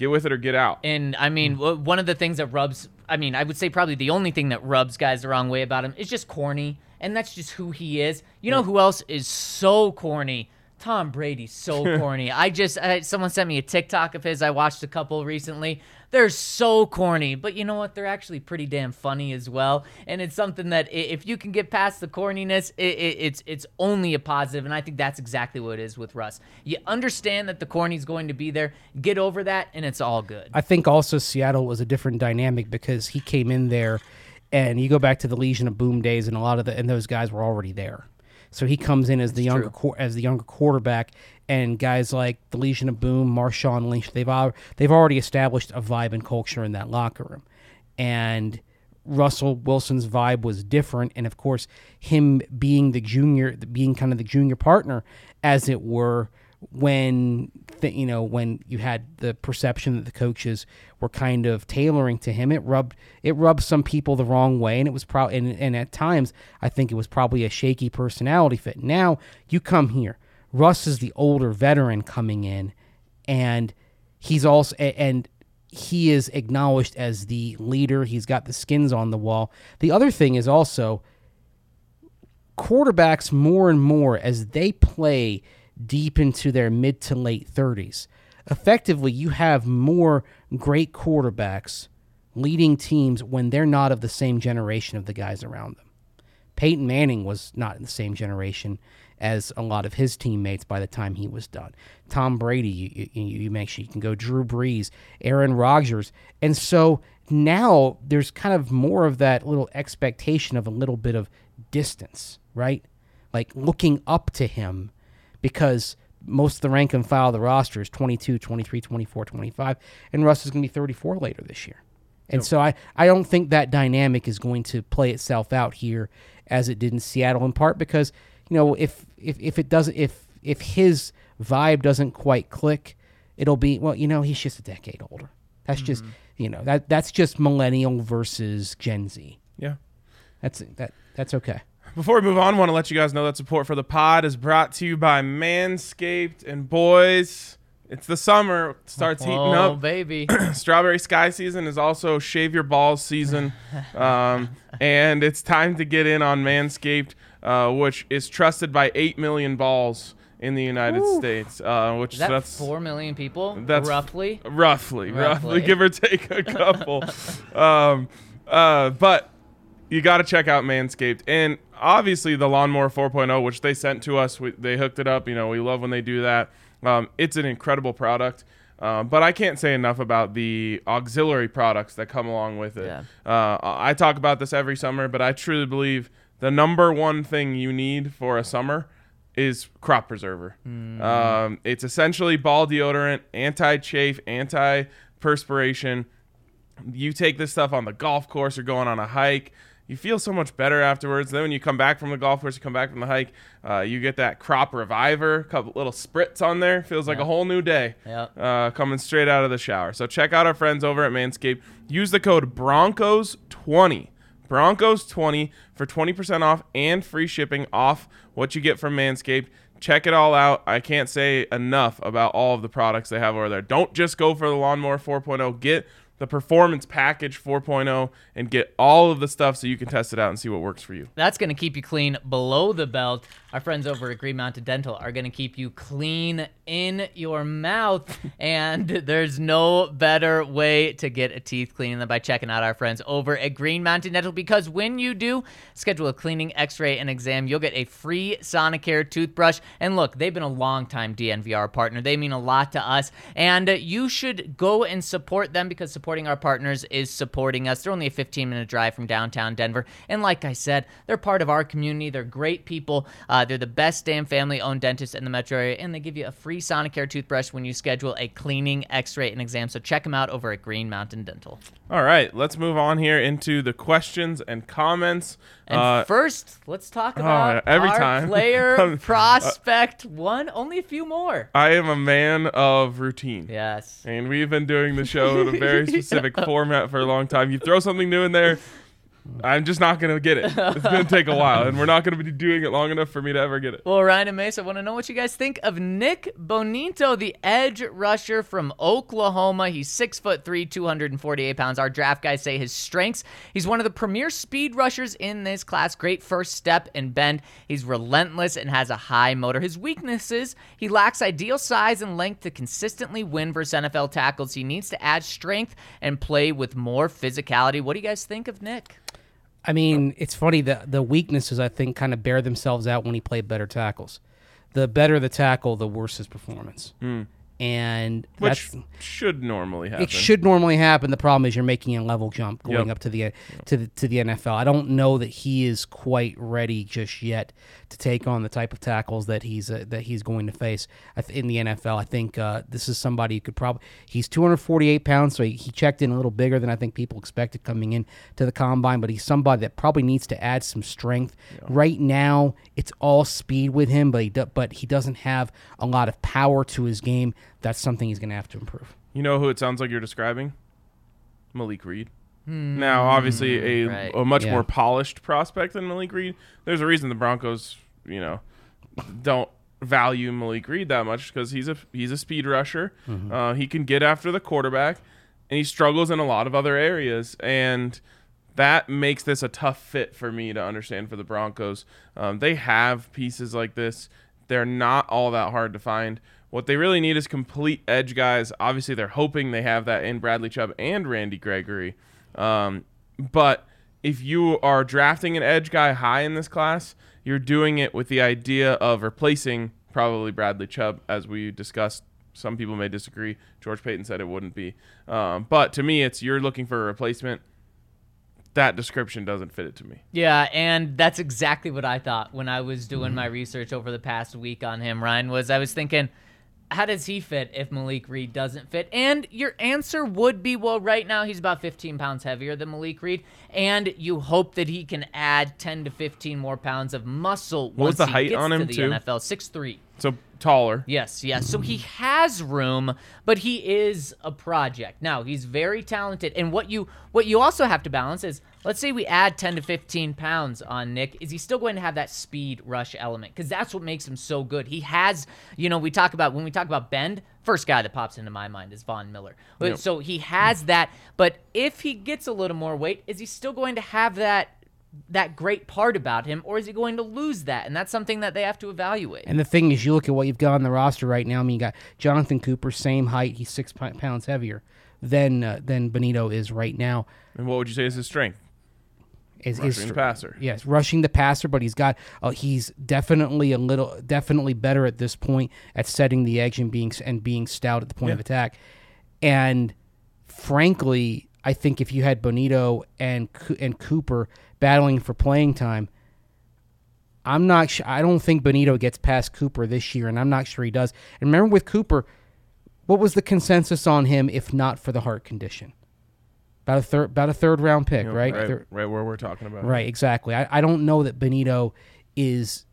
Get with it or get out. And I mean, mm. one of the things that rubs, I mean, I would say probably the only thing that rubs guys the wrong way about him is just corny. And that's just who he is. You know who else is so corny? Tom Brady's so corny. I just I, someone sent me a TikTok of his. I watched a couple recently. They're so corny, but you know what? They're actually pretty damn funny as well. And it's something that if you can get past the corniness, it, it, it's it's only a positive. And I think that's exactly what it is with Russ. You understand that the corny's going to be there. Get over that, and it's all good. I think also Seattle was a different dynamic because he came in there, and you go back to the Legion of Boom days, and a lot of the and those guys were already there. So he comes in as the younger as the younger quarterback, and guys like the Legion of Boom, Marshawn Lynch, they've al- they've already established a vibe and culture in that locker room, and Russell Wilson's vibe was different, and of course, him being the junior, being kind of the junior partner, as it were, when th- you know when you had the perception that the coaches were kind of tailoring to him, it rubbed it rubbed some people the wrong way, and it was probably and, and at times I think it was probably a shaky personality fit. Now you come here, Russ is the older veteran coming in, and he's also and he is acknowledged as the leader. He's got the skins on the wall. The other thing is also quarterbacks more and more as they play deep into their mid to late 30s. Effectively, you have more great quarterbacks leading teams when they're not of the same generation of the guys around them. Peyton Manning was not in the same generation as a lot of his teammates by the time he was done. Tom Brady, you, you, you you can go Drew Brees, Aaron Rodgers. And so now there's kind of more of that little expectation of a little bit of distance, right? Like looking up to him because most of the rank and file of the roster is 22, 23, 24, 25, and Russ is going to be 34 later this year. And so I, I don't think that dynamic is going to play itself out here as it did in Seattle in part because, you know, if if, if it doesn't if if his vibe doesn't quite click, it'll be well, you know, he's just a decade older. That's just mm-hmm. you know, that that's just millennial versus Gen Z. Yeah. That's that that's okay. Before we move on, I want to let you guys know that support for the pod is brought to you by Manscaped. And boys, it's the summer. It starts heating Oh, up. baby. Strawberry Sky season is also shave your balls season. um, and it's time to get in on Manscaped, uh, which is trusted by 8 million balls in the United States. Uh, which Is that that's four million people? That's- roughly. roughly, roughly, Roughly. give or take a couple. um, uh, but you got to check out Manscaped, and obviously the Lawnmower 4.0, which they sent to us. We, they hooked it up. You know, we love when they do that. Um, it's an incredible product. Um, but I can't say enough about the auxiliary products that come along with it. Yeah. Uh, I talk about this every summer, but I truly believe the number one thing you need for a summer is crop preserver. Um, it's essentially ball deodorant, anti-chafe, anti-perspiration. You take this stuff on the golf course or going on a hike. You feel so much better afterwards. Then when you come back from the golf course, you come back from the hike, uh, you get that crop reviver, a couple little spritz on there. Feels like a whole new day Yep. uh, coming straight out of the shower. So check out our friends over at Manscaped. Use the code Broncos20. Broncos20 for 20% off and free shipping off what you get from Manscaped. Check it all out. I can't say enough about all of the products they have over there. Don't just go for the Lawnmower 4.0. Get the Performance Package 4.0 and get all of the stuff so you can test it out and see what works for you. That's going to keep you clean below the belt. Our friends over at Green Mountain Dental are going to keep you clean in your mouth. and there's no better way to get a teeth clean than by checking out our friends over at Green Mountain Dental because when you do schedule a cleaning, x ray, and exam, you'll get a free Sonicare toothbrush. And look, they've been a long time DNVR partner. They mean a lot to us. And you should go and support them because supporting our partners is supporting us. They're only a 15 minute drive from downtown Denver. And like I said, they're part of our community. They're great people. Uh, they're the best damn family owned dentist in the metro area. And they give you a free Sonicare toothbrush when you schedule a cleaning, x ray, and exam. So check them out over at Green Mountain Dental. All right, let's move on here into the questions and comments. And Uh, first, let's talk about yeah, every our time. player Um, prospect one. Only a few more. I am a man of routine. Yes. And we've been doing the show in a very specific format for a long time. You throw something new in there, I'm just not going to get it. It's going to take a while, and we're not going to be doing it long enough for me to ever get it. Well, Ryan and Mace, I want to know what you guys think of Nik Bonitto, the edge rusher from Oklahoma. He's six foot three, 248 pounds. Our draft guys say his strengths. He's one of the premier speed rushers in this class. Great first step and bend. He's relentless and has a high motor. His weaknesses: he lacks ideal size and length to consistently win versus NFL tackles. He needs to add strength and play with more physicality. What do you guys think of Nik? I mean, it's funny that the weaknesses I think kind of bear themselves out when he played better tackles. The better the tackle, the worse his performance. Hmm. And Which should normally happen. it should normally happen. The problem is you're making a level jump going Yep. up to the to the to the NFL. I don't know that he is quite ready just yet to take on the type of tackles that he's uh, that he's going to face in the NFL. I think uh, this is somebody who could probably he's 248 pounds, so he, he checked in a little bigger than I think people expected coming in to the combine. But he's somebody that probably needs to add some strength. Right now, it's all speed with him, but he do, but he doesn't have a lot of power to his game. That's something he's going to have to improve. You know who it sounds like you're describing? Malik Reed. Hmm. Now, obviously, hmm. a, right. a much Yeah. more polished prospect than Malik Reed. There's a reason the Broncos, you know, don't value Malik Reed that much because he's a he's a speed rusher. Mm-hmm. Uh, he can get after the quarterback, and he struggles in a lot of other areas. And that makes this a tough fit for me to understand for the Broncos. Um, they have pieces like this. They're not all that hard to find. What they really need is complete edge guys. Obviously, they're hoping they have that in Bradley Chubb and Randy Gregory. Um, but if you are drafting an edge guy high in this class, you're doing it with the idea of replacing probably Bradley Chubb, as we discussed. Some people may disagree. George Paton said it wouldn't be. Um, but to me, it's you're looking for a replacement. That description doesn't fit it to me. Yeah, and that's exactly what I thought when I was doing mm-hmm. my research over the past week on him. Ryan was I was thinking, how does he fit if Malik Reed doesn't fit? And your answer would be, well, right now he's about 15 pounds heavier than Malik Reed, and you hope that he can add 10 to 15 more pounds of muscle. What was the he height on to him, the too? NFL 6'3". So taller. Yes, yes. So he has room, but he is a project. Now, he's very talented. And what you what you also have to balance is let's say we add 10 to 15 pounds on Nik, is he still going to have that speed rush element? Because that's what makes him so good. He has, you know, we talk about when we talk about bend, first guy that pops into my mind is Von Miller. Yep. So he has that, but if he gets a little more weight, is he still going to have that that great part about him, or is he going to lose that? And that's something that they have to evaluate. And the thing is, you look at what you've got on the roster right now. I mean, you got Jonathan Cooper, same height. He's six pounds heavier than uh, than Bonitto is right now. And what would you say is his strength? Is, Rushing the passer. Yes, rushing the passer, but he's got uh, he's definitely a little definitely better at this point at setting the edge and being and being stout at the point of attack. And frankly, I think if you had Bonitto and and Cooper battling for playing time, I'm not. Sh- I don't think Bonitto gets past Cooper this year, and I'm not sure he does. And remember, with Cooper, what was the consensus on him if not for the heart condition? About a third, about a third round pick, You know, right? Right, right where we're talking about. Right, exactly. I, I don't know that Bonitto is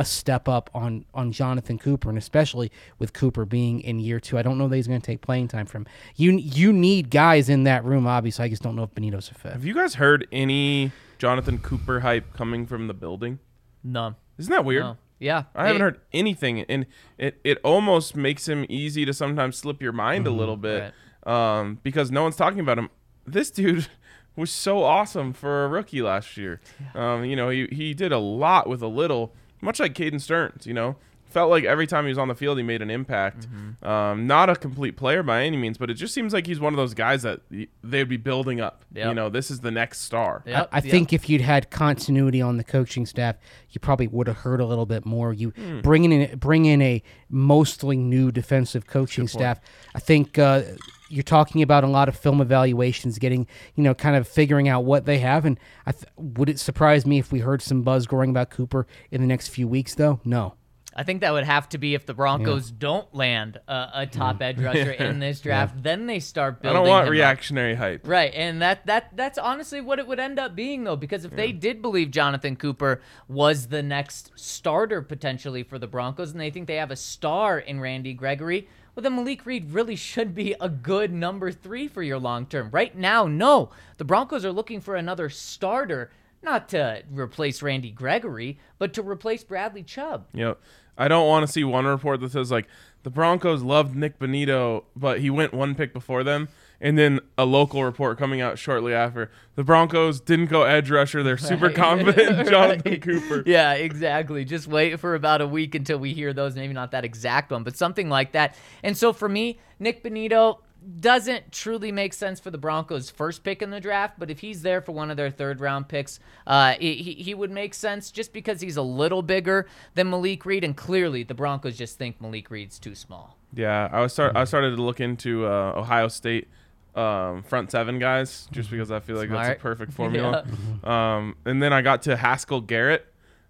a step up on on Jonathan Cooper, and especially with Cooper being in year two, I don't know that he's going to take playing time from. You you need guys in that room. Obviously, I just don't know if Bonitto's a fit. Have you guys heard any Jonathan Cooper hype coming from the building? None. Isn't that weird? No. Yeah. I haven't It- heard anything, and it, it almost makes him easy to sometimes slip your mind Mm-hmm. a little bit, um, because no one's talking about him. This dude was so awesome for a rookie last year. Um, you know, he he did a lot with a little, much like Caden Sterns. You know, felt like every time he was on the field, he made an impact. Mm-hmm. Um, not a complete player by any means, but it just seems like he's one of those guys that they'd be building up. You know, this is the next star. Yep, I yep. think if you'd had continuity on the coaching staff, you probably would have heard a little bit more. You Hmm. bring in bring in a mostly new defensive coaching staff. I think uh, you're talking about a lot of film evaluations, getting you know, kind of figuring out what they have. And I th- would it surprise me if we heard some buzz growing about Cooper in the next few weeks? Though, no. I think that would have to be if the Broncos don't land a, a top edge rusher in this draft, then they start building. I don't want him up. reactionary hype. Right, and that that that's honestly what it would end up being though, because if they did believe Jonathan Cooper was the next starter potentially for the Broncos, and they think they have a star in Randy Gregory, well then Malik Reed really should be a good number three for your long term. Right now, no, the Broncos are looking for another starter, not to replace Randy Gregory, but to replace Bradley Chubb. Yep. I don't want to see one report that says like the Broncos loved Nik Bonitto, but he went one pick before them, and then a local report coming out shortly after the Broncos didn't go edge rusher. They're super Right. confident in Jonathan Right. Cooper. Yeah, exactly. Just wait for about a week until we hear those. Maybe not that exact one, but something like that. And so for me, Nik Bonitto, doesn't truly make sense for the Broncos' first pick in the draft, but if he's there for one of their third round picks, uh, he, he he would make sense just because he's a little bigger than Malik Reed, and clearly the Broncos just think Malik Reed's too small. Yeah, I was start. I started to look into uh, Ohio State um, front seven guys just because I feel like that's a perfect formula. um, and then I got to Haskell Garrett,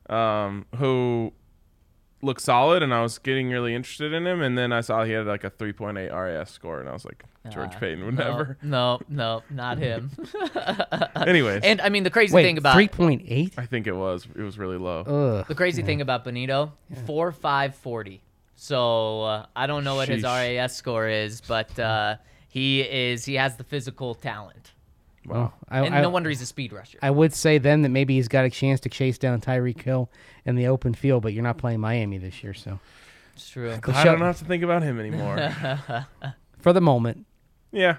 um, who looked solid, and I was getting really interested in him. And then I saw he had like a 3.8 RAS score, and I was like, George Uh, Paton would no, never. No, no, not him. Anyways, and I mean the crazy Wait, thing about three point eight. I think it was it was really low. Ugh. The crazy thing about Bonitto, four five forty. So uh, I don't know what his RAS score is, but uh, he is he has the physical talent, Well, I, and I, no wonder he's a speed rusher. I would say then that maybe he's got a chance to chase down Tyreek Hill in the open field, but you're not playing Miami this year, so it's true. I don't have to think about him anymore. for the moment, yeah,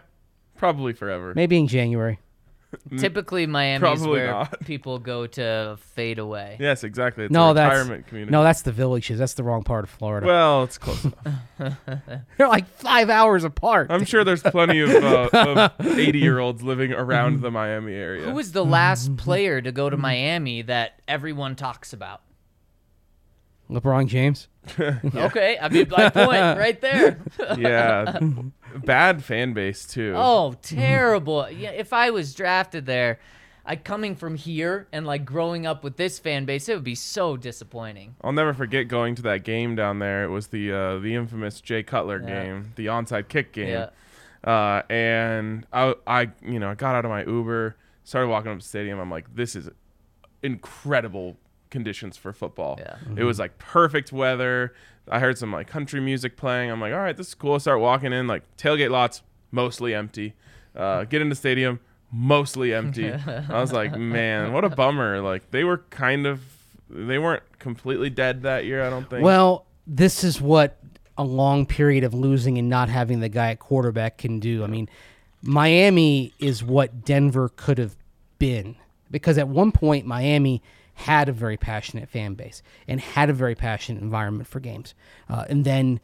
probably forever. maybe in January. Typically, Miami is Probably where not. people go to fade away. Yes, exactly. It's no, a that's retirement community. no, that's the villages. That's the wrong part of Florida. well, it's close enough. They're like five hours apart. I'm sure there's plenty of, uh, of 80 year olds living around the Miami area. Who was the last player to go to Miami that everyone talks about? LeBron James. Okay, I mean, my point right there. yeah, bad fan base too. Oh, terrible. Yeah, if I was drafted there, I coming from here and like growing up with this fan base, it would be so disappointing. I'll never forget going to that game down there. It was the uh, the infamous Jay Cutler Yeah. game, the onside kick game. Yeah. Uh, and I, I, you know, I got out of my Uber, started walking up the stadium. I'm like, this is incredible conditions for football. Yeah. It was like perfect weather. I heard some like country music playing. I'm like, all right, this is cool. I start walking in, like tailgate lots mostly empty. Uh, get into stadium, mostly empty. I was like, man, what a bummer. Like they were kind of, they weren't completely dead that year. I don't think. Well, this is what a long period of losing and not having the guy at quarterback can do. I mean, Miami is what Denver could have been because at one point Miami had a very passionate fan base and had a very passionate environment for games. Uh, and then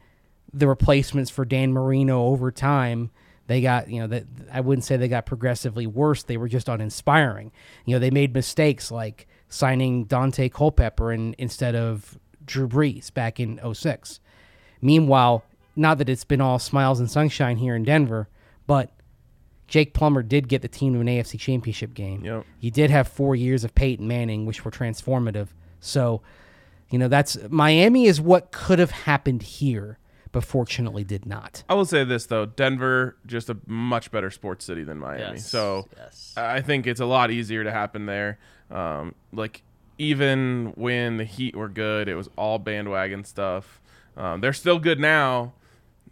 the replacements for Dan Marino over time, they got, you know, that I wouldn't say they got progressively worse. They were just uninspiring. You know, they made mistakes like signing Daunte Culpepper in, instead of Drew Brees back in 06. Meanwhile, not that it's been all smiles and sunshine here in Denver, but Jake Plummer did get the team to an AFC championship game. Yep. You did have four years of Peyton Manning, which were transformative. So, you know, that's Miami is what could have happened here, but fortunately did not. I will say this though, Denver just a much better sports city than Miami. Yes, So yes. I think it's a lot easier to happen there. Um, like even when the Heat were good, it was all bandwagon stuff. Um, they're still good now.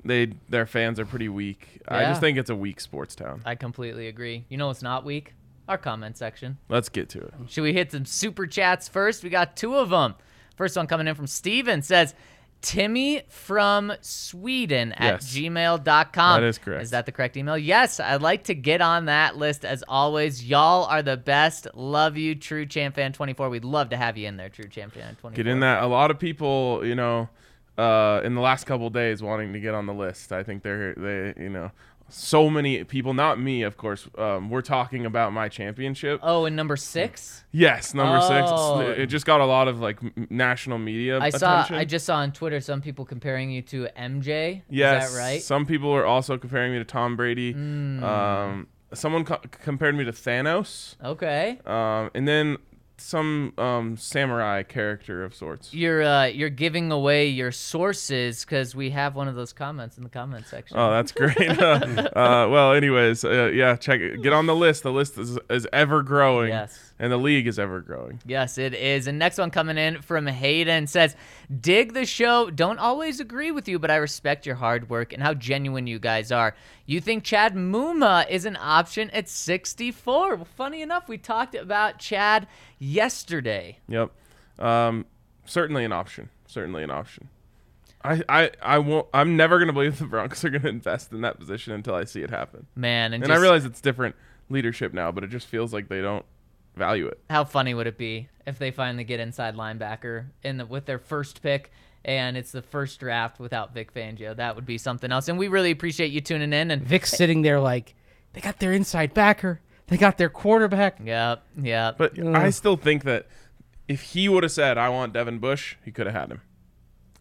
They their fans are pretty weak. I Yeah. just think it's a weak sports town. I completely agree. You know what's not weak? Our comment section. Let's get to it. Should we hit some super chats first? We got two of them. First one coming in from Steven says, Timmy from Sweden at Yes. gmail.com. That is correct. Is that the correct email? Yes, I'd like to get on that list as always. Y'all are the best. Love you, True Champ Fan 24. We'd love to have you in there, True Champ Fan 24. Get in that. A lot of people, you know, uh, in the last couple days wanting to get on the list. I think they're they, you know, so many people. Not me, of course. Um, we're talking about my championship. Oh, and number six? Yes, number Oh. six. It just got a lot of like national media I saw. attention. I just saw on Twitter some people comparing you to MJ. yes, Is that right? Some people are also comparing me to Tom Brady. Mm. Um, someone co- compared me to Thanos. Okay. Um, and then some um, samurai character of sorts. You're uh, you're giving away your sources because we have one of those comments in the comment section. Oh, that's great. uh, uh, well, anyways, uh, yeah, check it. Get on the list. The list is, is ever growing. Yes. And the league is ever growing. Yes, it is. And next one coming in from Hayden says, Dig the show. Don't always agree with you, but I respect your hard work and how genuine you guys are. You think Chad Muma is an option at 64? Well, funny enough, we talked about Chad yesterday. Yep. Um, certainly an option. Certainly an option. I, I, I won't. I'm never gonna believe the Broncos are gonna invest in that position until I see it happen. Man, and, And, I realize it's different leadership now, but it just feels like they don't value it. How funny would it be if they finally get inside linebacker in the, with their first pick and it's the first draft without Vic Fangio? That would be something else. And we really appreciate you tuning in. And Vic's sitting there like they got their inside backer, they got their quarterback. Yep, yep. But I still think that if he would have said, "I want Devin Bush," he could have had him.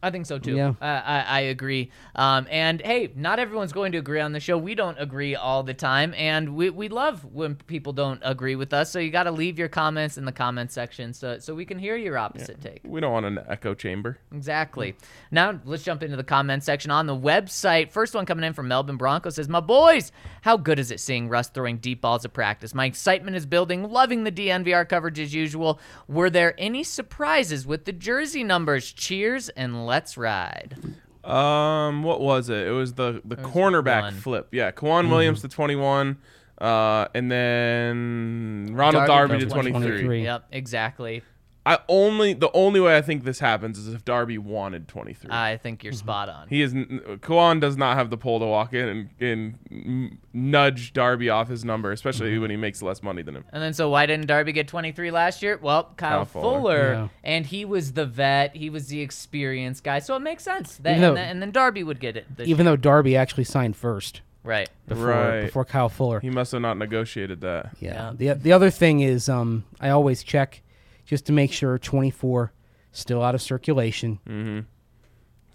I think so too. Yeah. Uh, I, I agree. Um, and hey, not everyone's going to agree on the show. We don't agree all the time, and we, we love when people don't agree with us. So you got to leave your comments in the comment section so so we can hear your opposite take. We don't want an echo chamber. Exactly. Now let's jump into the comment section on the website. First one coming in from Melbourne Bronco says, "My boys, how good is it seeing Russ throwing deep balls at practice? My excitement is building. Loving the DNVR coverage as usual. Were there any surprises with the jersey numbers? Cheers and let's ride." Um, what was it? It was the the cornerback one. flip. Yeah, K'Waun Williams to 21, uh, and then Ronald Darby, to 23. 23. Yep, exactly. I only the only way I think this happens is if Darby wanted 23. I think you're spot on. he is K'Waun does not have the pull to walk in and, and nudge Darby off his number, especially when he makes less money than him. And then so why didn't Darby get 23 last year? Well, Kyle, Kyle Fuller. Fuller, Yeah. and he was the vet, he was the experienced guy, so it makes sense. That, Even and, though- then, and then Darby would get it. Even year. though Darby actually signed first right. before Right. before Kyle Fuller. He must have not negotiated that. Yeah. The the other thing is um I always check just to make sure 24 still out of circulation.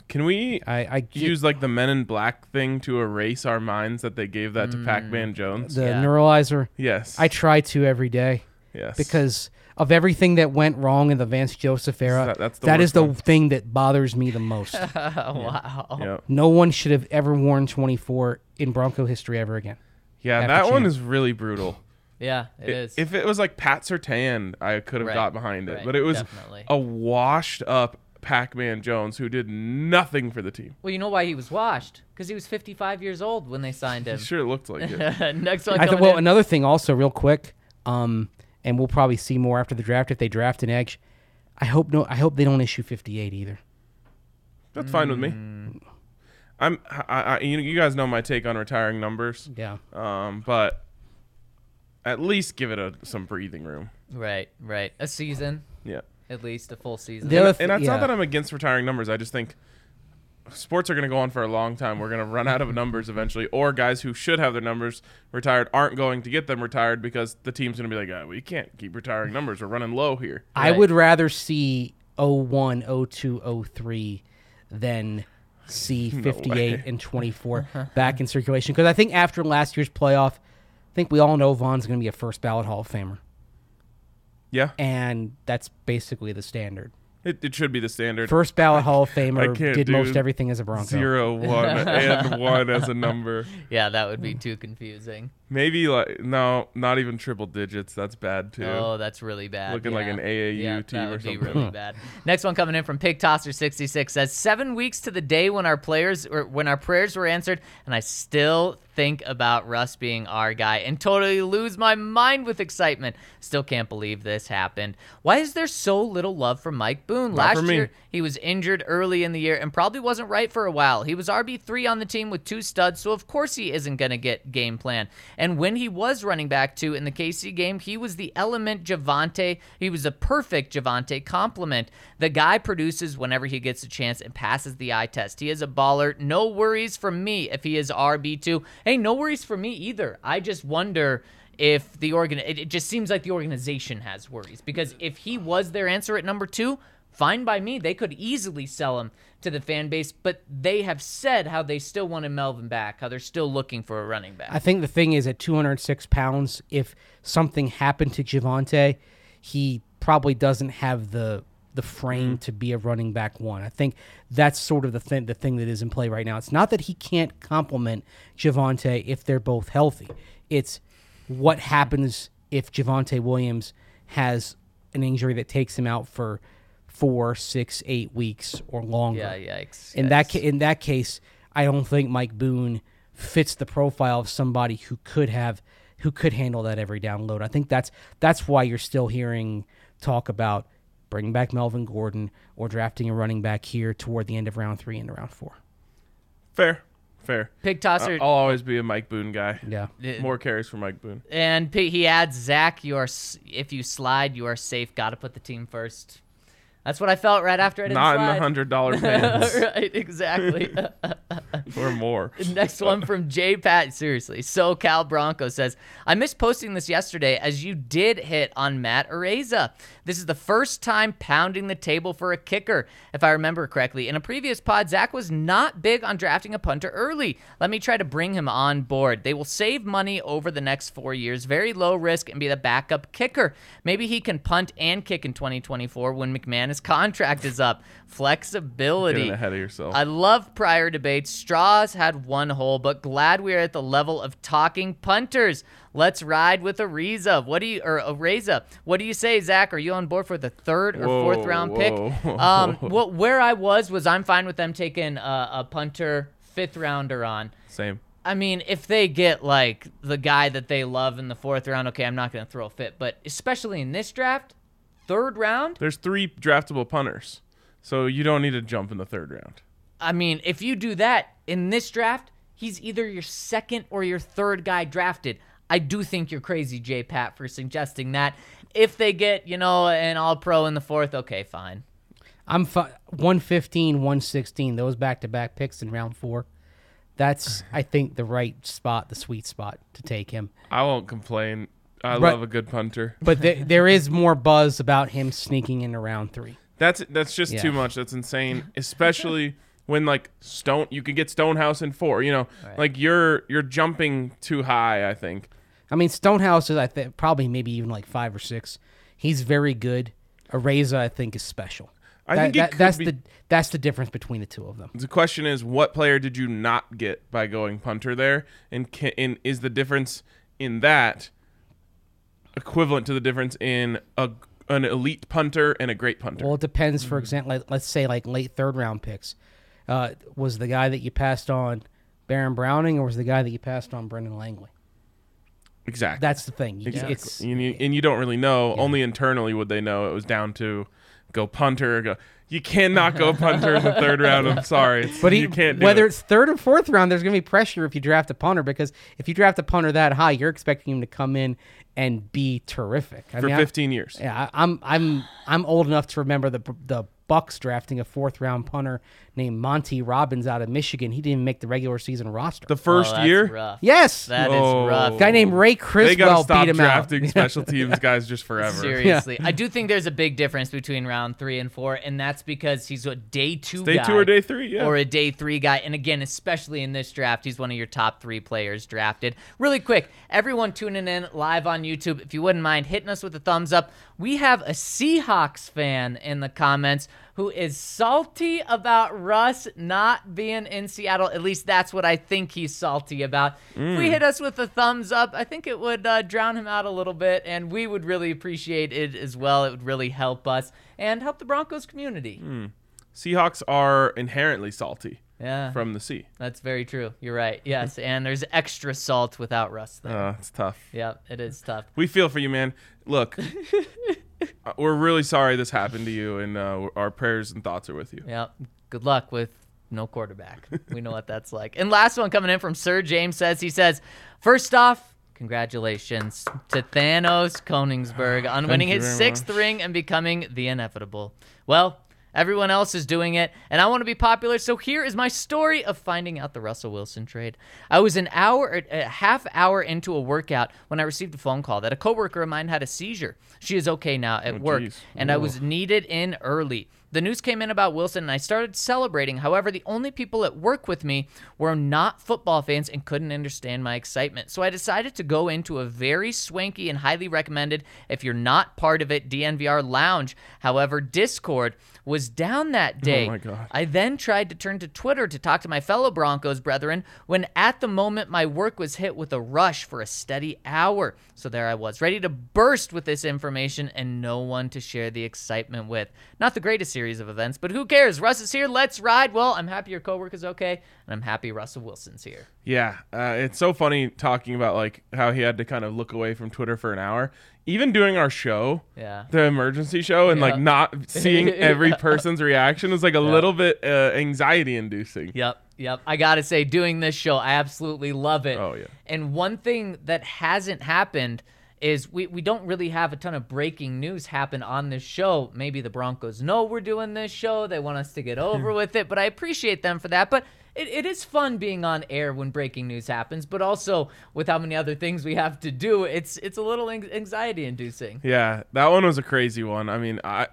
Can we I I use like the Men in Black thing to erase our minds that they gave that to Mm. Pac-Man Jones? the Yeah. neuralizer. yes. I try to every day yes. because of everything that went wrong in the Vance Joseph era. That- that's the that is worst the one. thing that bothers me the most. wow. yeah. no one should have ever worn 24 in Bronco history ever again. Yeah, After that one chance. is really brutal. Yeah, it I- is. If it was like Pat Surtain, I could have Right, got behind it. right, but it was definitely. a washed up Pac-Man Jones who did nothing for the team. well, you know why he was washed? Because he was 55 years old when they signed him. He sure looked like it. Next one I coming thought, well, in. another thing also, real quick, um, and we'll probably see more after the draft if they draft an edge. I hope no. I hope they don't issue 58 either. That's fine with me. Mm. I'm. I, I, you, you guys know my take on retiring numbers. Yeah. Um, but at least give it a some breathing room. Right, right. A season, Yeah. at least a full season. The other and th- that's yeah. not that I'm against retiring numbers. I just think sports are going to go on for a long time. We're going to run out of numbers eventually, or guys who should have their numbers retired aren't going to get them retired because the team's going to be like, oh, we can't keep retiring numbers. We're running low here. I Right. would rather see 01, 02, 03 than see 58 way. and 24 back in circulation because I think after last year's playoff, I think we all know Von's going to be a first ballot Hall of Famer, Yeah, and that's basically the standard. it, it should be the standard. First ballot Hall of Famer can't did do most everything as a Bronco. Zero, one, and one as a number. yeah, that would be too confusing. Maybe like no, not even triple digits. That's bad too. Oh, that's really bad. Looking like an AAU yeah, team that or would be something. really bad. Next one coming in from Pig Tosser sixty six says seven weeks to the day when our players or when our prayers were answered, and I still think about Russ being our guy and totally lose my mind with excitement. Still can't believe this happened. Why is there so little love for Mike Boone? Last for me. year he was injured early in the year and probably wasn't right for a while. He was RB three on the team with two studs, so of course he isn't gonna get game plan. And when he was running back two in the KC game, he was the element Javonte. He was a perfect Javonte complement. The guy produces whenever he gets a chance and passes the eye test. He is a baller. No worries from me if he is RB two. Hey, no worries for me either. I just wonder if the organ it, it just seems like the organization has worries because if he was their answer at number two fine by me they could easily sell him to the fan base but they have said how they still wanted melvin back how they're still looking for a running back I think the thing is at 206 pounds, if something happened to Javonte, he probably doesn't have the the frame mm-hmm. to be a running back one. I think that's sort of the thing the thing that is in play right now. It's not that he can't complement Javonte if they're both healthy. It's what happens if Javonte Williams has an injury that takes him out for four, six, eight weeks or longer. yeah yikes In that ca- in that case, I don't think Mike Boone fits the profile of somebody who could have who could handle that every download. I think that's that's why you're still hearing talk about bringing back Melvin Gordon or drafting a running back here toward the end of round three and round four. Fair, Fair. Pig tosser. I'll always be a Mike Boone guy. Yeah. More carries for Mike Boone. And he adds, Zac, you are if you slide, you are safe. Got to put the team first. That's what I felt right after I didn't Not in the hundred dollar pants right, exactly. or more. Next one from J Pat. Seriously. SoCal Bronco says, I missed posting this yesterday as you did hit on Matt Araiza. This is the first time pounding the table for a kicker, if I remember correctly. In a previous pod, Zac was not big on drafting a punter early. Let me try to bring him on board. They will save money over the next four years, very low risk, and be the backup kicker. Maybe he can punt and kick in 2024 when McManus' contract is up. Flexibility. Getting ahead of yourself. I love prior debates. Straws had one hole, but glad we are at the level of talking punters. Let's ride with Ariza. What do you or Areza? What do you say, Zac? Are you on board for the third or Whoa, fourth round pick? whoa, Um, whoa. what where I was was I'm fine with them taking a, a punter fifth rounder on. Same. I mean, if they get like the guy that they love in the fourth round, okay, I'm not going to throw a fit. But especially in this draft, third round, There's three draftable punters, so you don't need to jump in the third round. I mean, if you do that in this draft, he's either your second or your third guy drafted. I do think you're crazy, J Pat, for suggesting that. If they get, you know, an all pro in the fourth, okay, fine. I'm fi- 115, 116. Those back to back picks in round four. That's, I think, the right spot, the sweet spot to take him. I won't complain. I Right. love a good punter. But there, there is more buzz about him sneaking into round three. That's that's just Yeah. too much. That's insane. Especially when like Stone, you could get Stonehouse in four. You know, like you're you're jumping too high. I think. I mean, Stonehouse is, I think, probably maybe even like five or six. He's very good. Araiza, I think, is special. I That- think he that- could that's be- the that's the difference between the two of them. The question is, what player did you not get by going punter there, and can, and is the difference in that equivalent to the difference in a an elite punter and a great punter? Well, it depends. For example, like, let's say like late third round picks. Uh, was the guy that you passed on Baron Browning, or was the guy that you passed on Brendan Langley? exactly. That's the thing. You- exactly. It's and, you, and you don't really know. Only internally would they know. It was down to go punter. Go. You cannot go punter in the third round. I'm sorry. But he, you can't do whether it. it's third or fourth round, there's going to be pressure if you draft a punter because if you draft a punter that high, you're expecting him to come in and be terrific. I for mean, I- 15 years. yeah, I, I'm I'm I'm old enough to remember the the Bucks drafting a fourth round punter named Monte Robbins out of Michigan. He didn't even make the regular season roster. The first Oh, that's year. rough. yes, That is Oh. rough. guy named Ray They Criswell gotta stop beat him drafting out. special teams guys just forever. Seriously, I do think there's a big difference between round three and four, and that's because he's a day two Day guy two or day three, yeah. or a day three guy. And again, especially in this draft, he's one of your top three players drafted. Really quick, everyone tuning in live on YouTube, if you wouldn't mind hitting us with a thumbs up, we have a Seahawks fan in the comments who is salty about Russ not being in Seattle. At least that's what I think he's salty about. If Mm. we hit us with a thumbs up, I think it would uh, drown him out a little bit, and we would really appreciate it as well. It would really help us and help the Broncos community. Mm. Seahawks are inherently salty Yeah, from the sea. that's very true. You're right. Yes, and there's extra salt without Russ there. Uh, it's tough. Yeah, it is tough. We feel for you, man. Look, we're really sorry this happened to you, and uh, our prayers and thoughts are with you. Yeah. Good luck with no quarterback. we know what that's like. And last one coming in from Sir James says he says, first off, congratulations to Thanos Koenigsberg on winning his sixth much. ring and becoming the inevitable. Well, everyone else is doing it, and I want to be popular. So here is my story of finding out the Russell Wilson trade. I was an hour, a half hour into a workout when I received a phone call that a coworker of mine had a seizure. She is okay now at oh, work, geez. and I was needed in early. The news came in about Wilson, and I started celebrating. However, the only people at work with me were not football fans and couldn't understand my excitement. So I decided to go into a very swanky and highly recommended, if you're not part of it, DNVR lounge. However, Discord was down that day. my God. I then tried to turn to Twitter to talk to my fellow Broncos brethren when at the moment my work was hit with a rush for a steady hour. So there I was, ready to burst with this information and no one to share the excitement with. Not the greatest series of events, but who cares? Russ is here. Let's ride. Well, I'm happy your coworker's okay, and I'm happy Russell Wilson's here. Yeah, uh, it's so funny talking about like how he had to kind of look away from Twitter for an hour. Even doing our show, Yeah. the emergency show, and like not seeing every person's reaction is like a little bit uh, anxiety inducing. Yep. Yep, I gotta say, doing this show, I absolutely love it. Oh, yeah. And one thing that hasn't happened is we, we don't really have a ton of breaking news happen on this show. Maybe the Broncos know we're doing this show. They want us to get over with it, but I appreciate them for that. But it, it is fun being on air when breaking news happens, but also with how many other things we have to do, it's it's a little anxiety inducing. Yeah, that one was a crazy one. I mean, I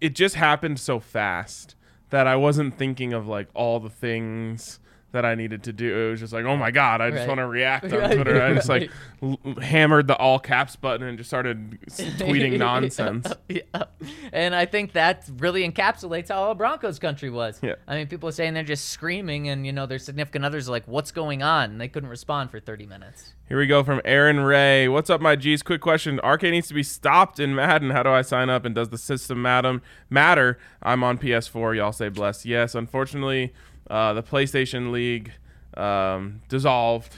it just happened so fast that I wasn't thinking of like all the things that I needed to do. It was just like, oh my god, I just Right. want to react on Right, Twitter. I just like l- hammered the all caps button and just started tweeting nonsense. yeah. And I think that really encapsulates how all Broncos country was. Yeah. I mean, people are saying they're just screaming, and you know, their significant others are like, "What's going on?" And they couldn't respond for 30 minutes. Here we go from Aaron Ray. What's up, my G's? Quick question. RK needs to be stopped in Madden. How do I sign up? And does the system matter? matter? I'm on PS4. Y'all say bless. Yes, unfortunately, uh, the PlayStation League um, dissolved.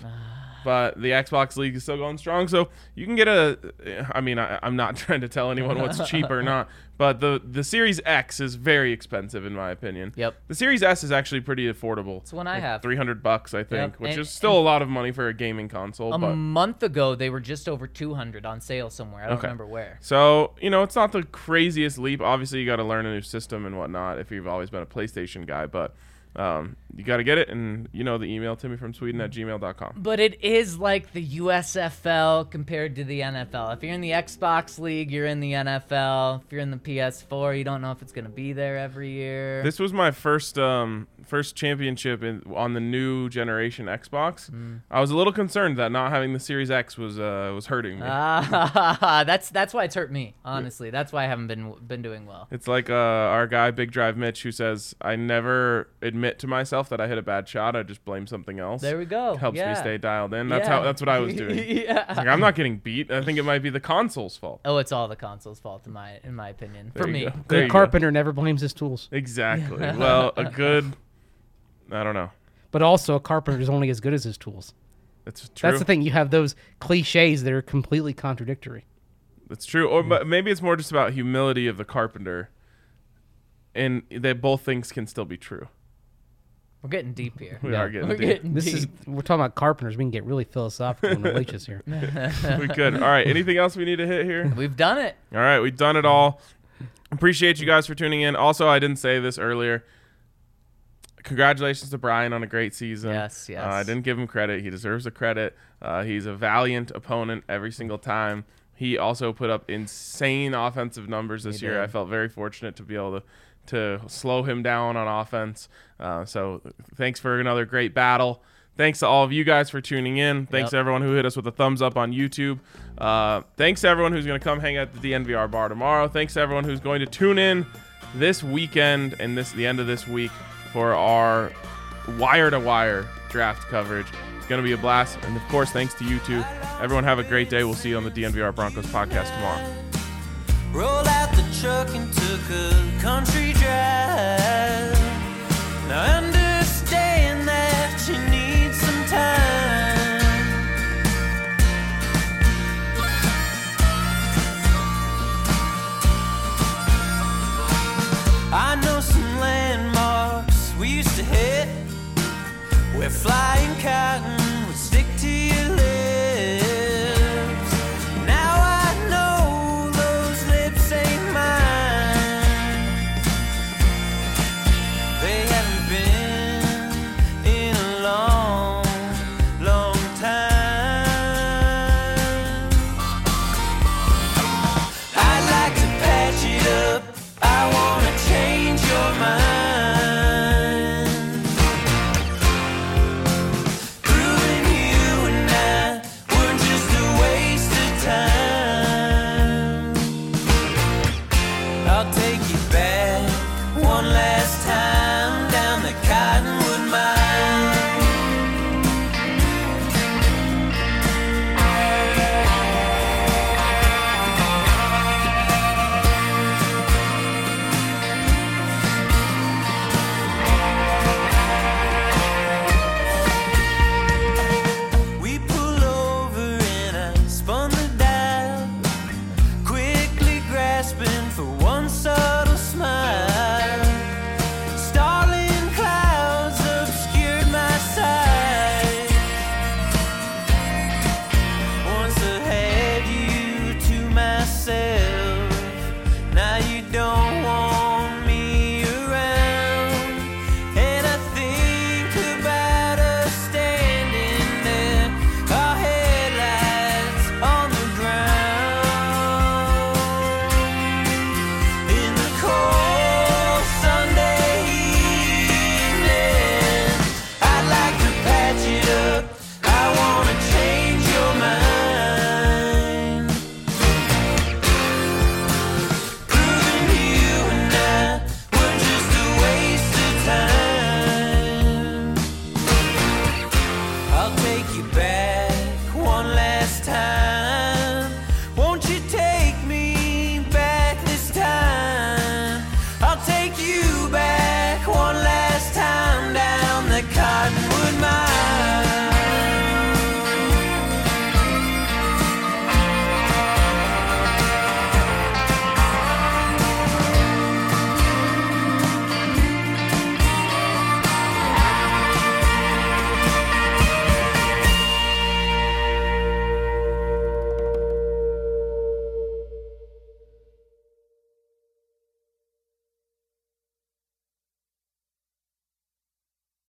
But the Xbox League is still going strong, so you can get a. I mean, I, I'm not trying to tell anyone what's cheap or not, but the the Series X is very expensive in my opinion. Yep. The Series S is actually pretty affordable. It's one I have. Three hundred bucks, I think, Yep, which and- is still a lot of money for a gaming console. A but month ago, they were just over 200 on sale somewhere. I don't Okay. remember where. So, you know, it's not the craziest leap. Obviously, you got to learn a new system and whatnot if you've always been a PlayStation guy, but um, you got to get it. And, you know, the email Timmy from Sweden at gmail.com. But it is like the USFL compared to the NFL. If you're in the Xbox League, you're in the NFL. If you're in the PS4, you don't know if it's going to be there every year. This was my first um, first championship in, on the new generation Xbox. Mm. I was a little concerned that not having the Series X was uh, was hurting me. Ah, that's that's why it's hurt me. Honestly, that's why I haven't been been doing well. It's like uh, our guy Big Drive Mitch who says, "I never admit to myself that I hit a bad shot. I just blame something else." There we go. Helps me stay dialed in. That's Yeah. how. That's what I was doing. Yeah. It's like I'm not getting beat. I think it might be the console's fault. Oh, it's all the console's fault in my in my opinion. There For me. go. There Good you go. carpenter never blames his tools. Exactly. well, a good. I don't know. But also, a carpenter is only as good as his tools. That's true. That's the thing. You have those cliches that are completely contradictory. That's true. Or but maybe it's more just about humility of the carpenter, and that both things can still be true. We're getting deep here. We are getting We're deep. getting This deep. is we're talking about carpenters. We can get really philosophical and religious here. we could. All right. Anything else we need to hit here? We've done it. All right, we've done it all. Appreciate you guys for tuning in. Also, I didn't say this earlier. Congratulations to Brian on a great season. Yes, yes. Uh, I didn't give him credit. He deserves the credit. Uh, he's a valiant opponent every single time. He also put up insane offensive numbers this He year. did. I felt very fortunate to be able to to slow him down on offense. Uh, so thanks for another great battle. Thanks to all of you guys for tuning in. Thanks Yep. to everyone who hit us with a thumbs up on YouTube. Uh, thanks to everyone who's going to come hang out at the DNVR bar tomorrow. Thanks to everyone who's going to tune in this weekend and this the end of this week for our wire to wire draft coverage. It's going to be a blast. And of course, thanks to you two. Everyone have a great day. We'll see you on the DNVR Broncos podcast tomorrow. Rolled out the truck and took a country drive. Now understand that you need some time. I know some landmarks we used to hit where flying cotton last time.